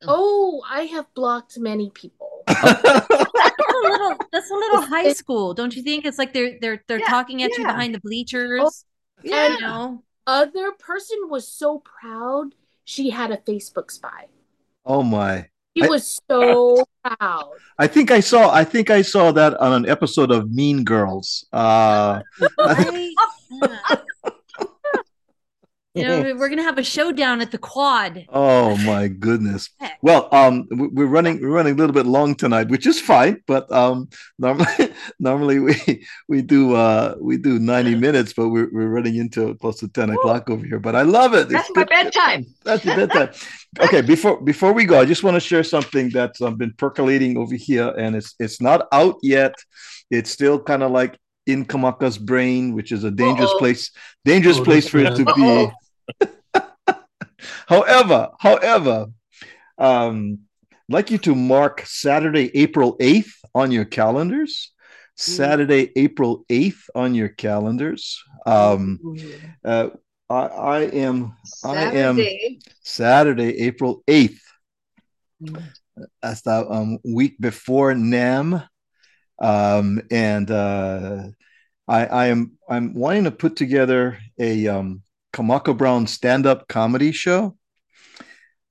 Oh, I have blocked many people. <laughs> That's a little that's a little high school, don't you think? It's like they're they're they're talking at you behind the bleachers. Oh, and You know. Other person was so proud she had a Facebook spy. Oh my! He I- was so proud. I think I saw. I think I saw that on an episode of Mean Girls. Uh, I <laughs> think- Right? <laughs> You know, we're gonna have a showdown at the quad. oh my goodness. <laughs> Well, um, we- we're running. We're running a little bit long tonight, which is fine. But um, <laughs> normally, normally we we do uh we do ninety minutes, but we're we're running into close to ten o'clock over here. But I love it. That's It's my good- bedtime. <laughs> That's your bedtime. Okay, before before we go, I just want to share something that's um, been percolating over here, and it's it's not out yet. It's still kind of like in Kamaka's brain, which is a dangerous Uh-oh. place, dangerous Oh, place for it to bad. be. <laughs> however, however, um, I'd like you to mark Saturday, April eighth on your calendars. Saturday, April eighth on your calendars. Um, uh, I, I am. I am. Saturday. Saturday, April 8th. That's the um, week before NAM. Um, and uh, I, I am I'm wanting to put together a um, Kamaka Brown stand-up comedy show.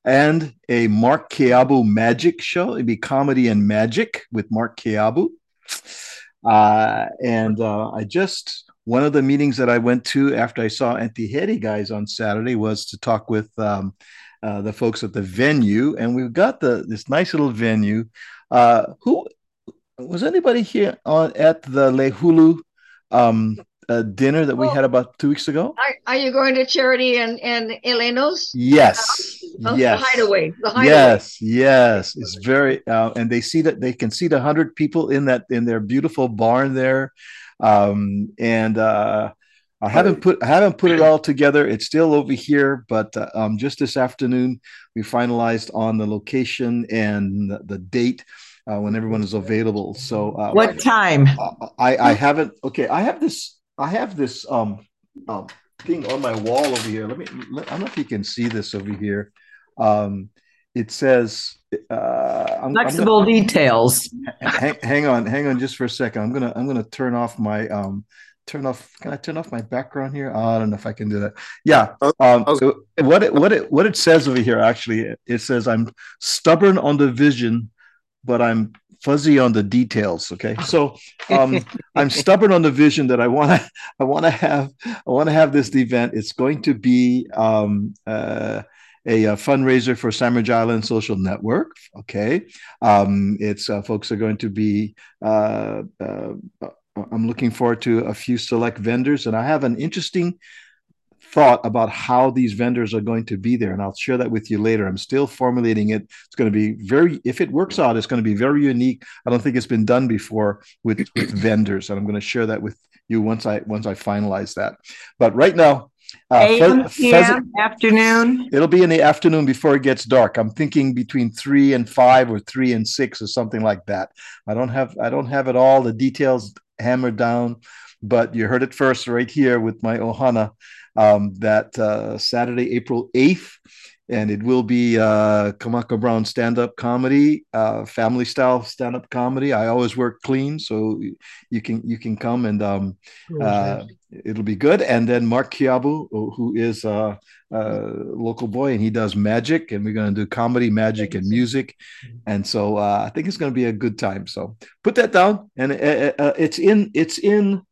and a Mark Keabu magic show. It'd be comedy and magic with Mark Keabu. Uh, and uh, I just one of the meetings that I went to after I saw Antiheri guys on Saturday was to talk with um, uh, the folks at the venue, and we've got the this nice little venue. Uh, who was anybody here on at the Lehulu um, uh, dinner that we had about two weeks ago? Are, are you going to charity and and Elenos? Yes, Uh, yes, The hideaway. The hideaway. yes, yes. It's very, uh, and they see that they can seat a hundred people in that in their beautiful barn there, um, and uh, I haven't put I haven't put it all together. It's still over here, but uh, um, just this afternoon we finalized on the location and the, the date. Uh, when everyone is available. So, uh, What time? I I haven't. Okay, I have this. I have this um, um thing on my wall over here. Let me. Let, I don't know if you can see this over here. Um, it says. Uh, I'm, I'm Flexible gonna- details. <laughs> hang, hang on, hang on, just for a second. I'm gonna I'm gonna turn off my um turn off. Can I turn off my background here? I don't know if I can do that. Yeah. Um, what it what it what it says over here actually it, it says I'm stubborn on the vision, but I'm fuzzy on the details. Okay, <laughs> so um, I'm stubborn on the vision that I want to <laughs> I want to have I want to have this event. It's going to be um, uh, a, uh fundraiser for Sandwich Island Social Network. Okay, um, it's uh, folks are going to be. Uh, uh, I'm looking forward to a few select vendors, and I have an interesting thought about how these vendors are going to be there and i'll share that with you later i'm still formulating it it's going to be very if it works out it's going to be very unique i don't think it's been done before with, with <clears throat> vendors and i'm going to share that with you once i once i finalize that but right now uh, AM, PM, Pheasant- afternoon. It'll be in the afternoon before it gets dark. I'm thinking between three and five or three and six or something like that. I don't have I don't have it all the details hammered down, but you heard it first right here with my Ohana um, that uh, Saturday, April 8th. And it will be uh, Kamaka Brown stand up comedy, uh, family style stand up comedy. I always work clean, so you can you can come and um, uh, it'll be good. And then Mark Kiabu, who is a, a local boy, and he does magic, and we're going to do comedy, magic, and music. And so uh, I think it's going to be a good time. So put that down, and uh, uh, it's in it's in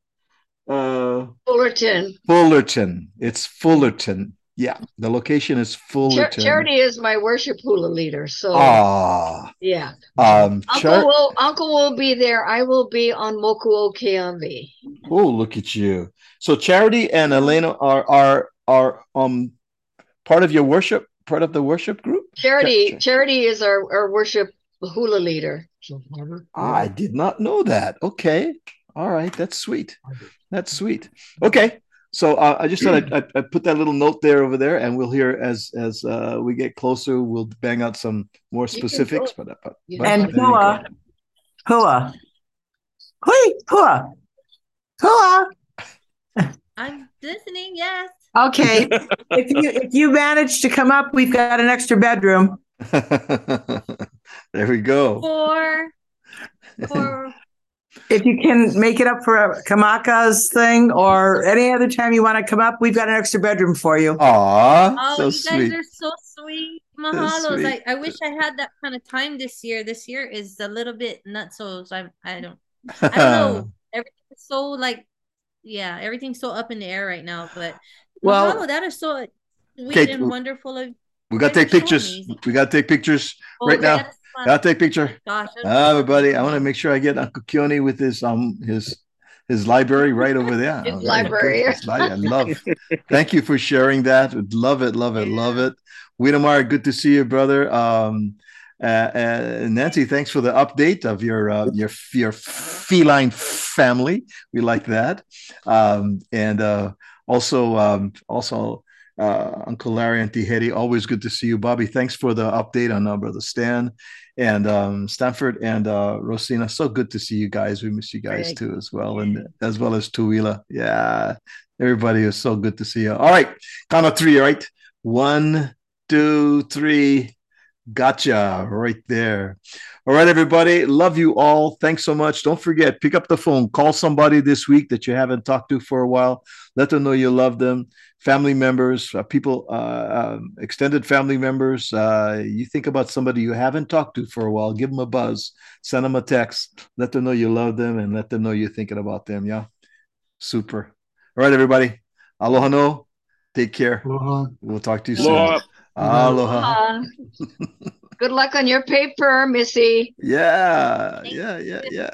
uh, Fullerton. Fullerton. It's Fullerton. Yeah, the location is Char- Fullerton. Charity is my worship hula leader. So Ah, yeah. um, Uncle Char- will Uncle will be there. I will be on Mokuo Keambi. Oh, look at you. So Charity and Elena are are are um part of your worship, part of the worship group? Charity Charity is our, our worship hula leader. I did not know that. Okay. All right. That's sweet. That's sweet. Okay. So uh, I just thought I'd, I'd, I'd put that little note there over there, and we'll hear as as uh, we get closer. We'll bang out some more specifics. go- But, but, And but there. Hua, Hua, Hui, Hua, Hua. I'm listening. Yes. Okay, <laughs> if you if you manage to come up, we've got an extra bedroom. <laughs> there we go. For for <laughs> If you can make it up for a Kamaka's thing or any other time you want to come up, we've got an extra bedroom for you. Aw, oh, so you guys sweet. are so sweet. That's Mahalos. sweet. I, I wish I had that kind of time this year. This year is a little bit nuts. So I I don't I don't know. <laughs> Everything's so like yeah, everything's so up in the air right now. But Well- Mahalo, that is so sweet Okay, and wonderful of We got to take pictures. We got to take pictures Oh, right okay, now. That's fun. Got to take picture. Gosh, that's Ah, everybody, I want to make sure I get Uncle Keone with his um his his library right over there. His very library. His li- I love. Thank you for sharing that. Love it, love it, love it. Wiedemar, good to see you, brother. Um, uh, uh, Nancy, thanks for the update of your uh, your your feline family. We like that. Um, and uh, also um, also uh, Uncle Larry and Tihedi, always good to see you. Bobby, thanks for the update on uh, Brother Stan and um, Stanford and uh, Rosina. So good to see you guys. We miss you guys too as well, and as well as Tuila. Yeah, everybody is so good to see you. All right, count of three. All right, one, two, three. Gotcha. Right there. All right, everybody. Love you all. Thanks so much. Don't forget, pick up the phone, call somebody this week that you haven't talked to for a while. Let them know you love them. Family members, uh, people, uh, um, extended family members. Uh, you think about somebody you haven't talked to for a while, give them a buzz, send them a text, let them know you love them, and let them know you're thinking about them. Yeah. Super. All right, everybody. Aloha no. Take care. Aloha. We'll talk to you Aloha. soon. Aloha. <laughs> Good luck on your paper, Missy. Yeah, yeah, yeah, yeah.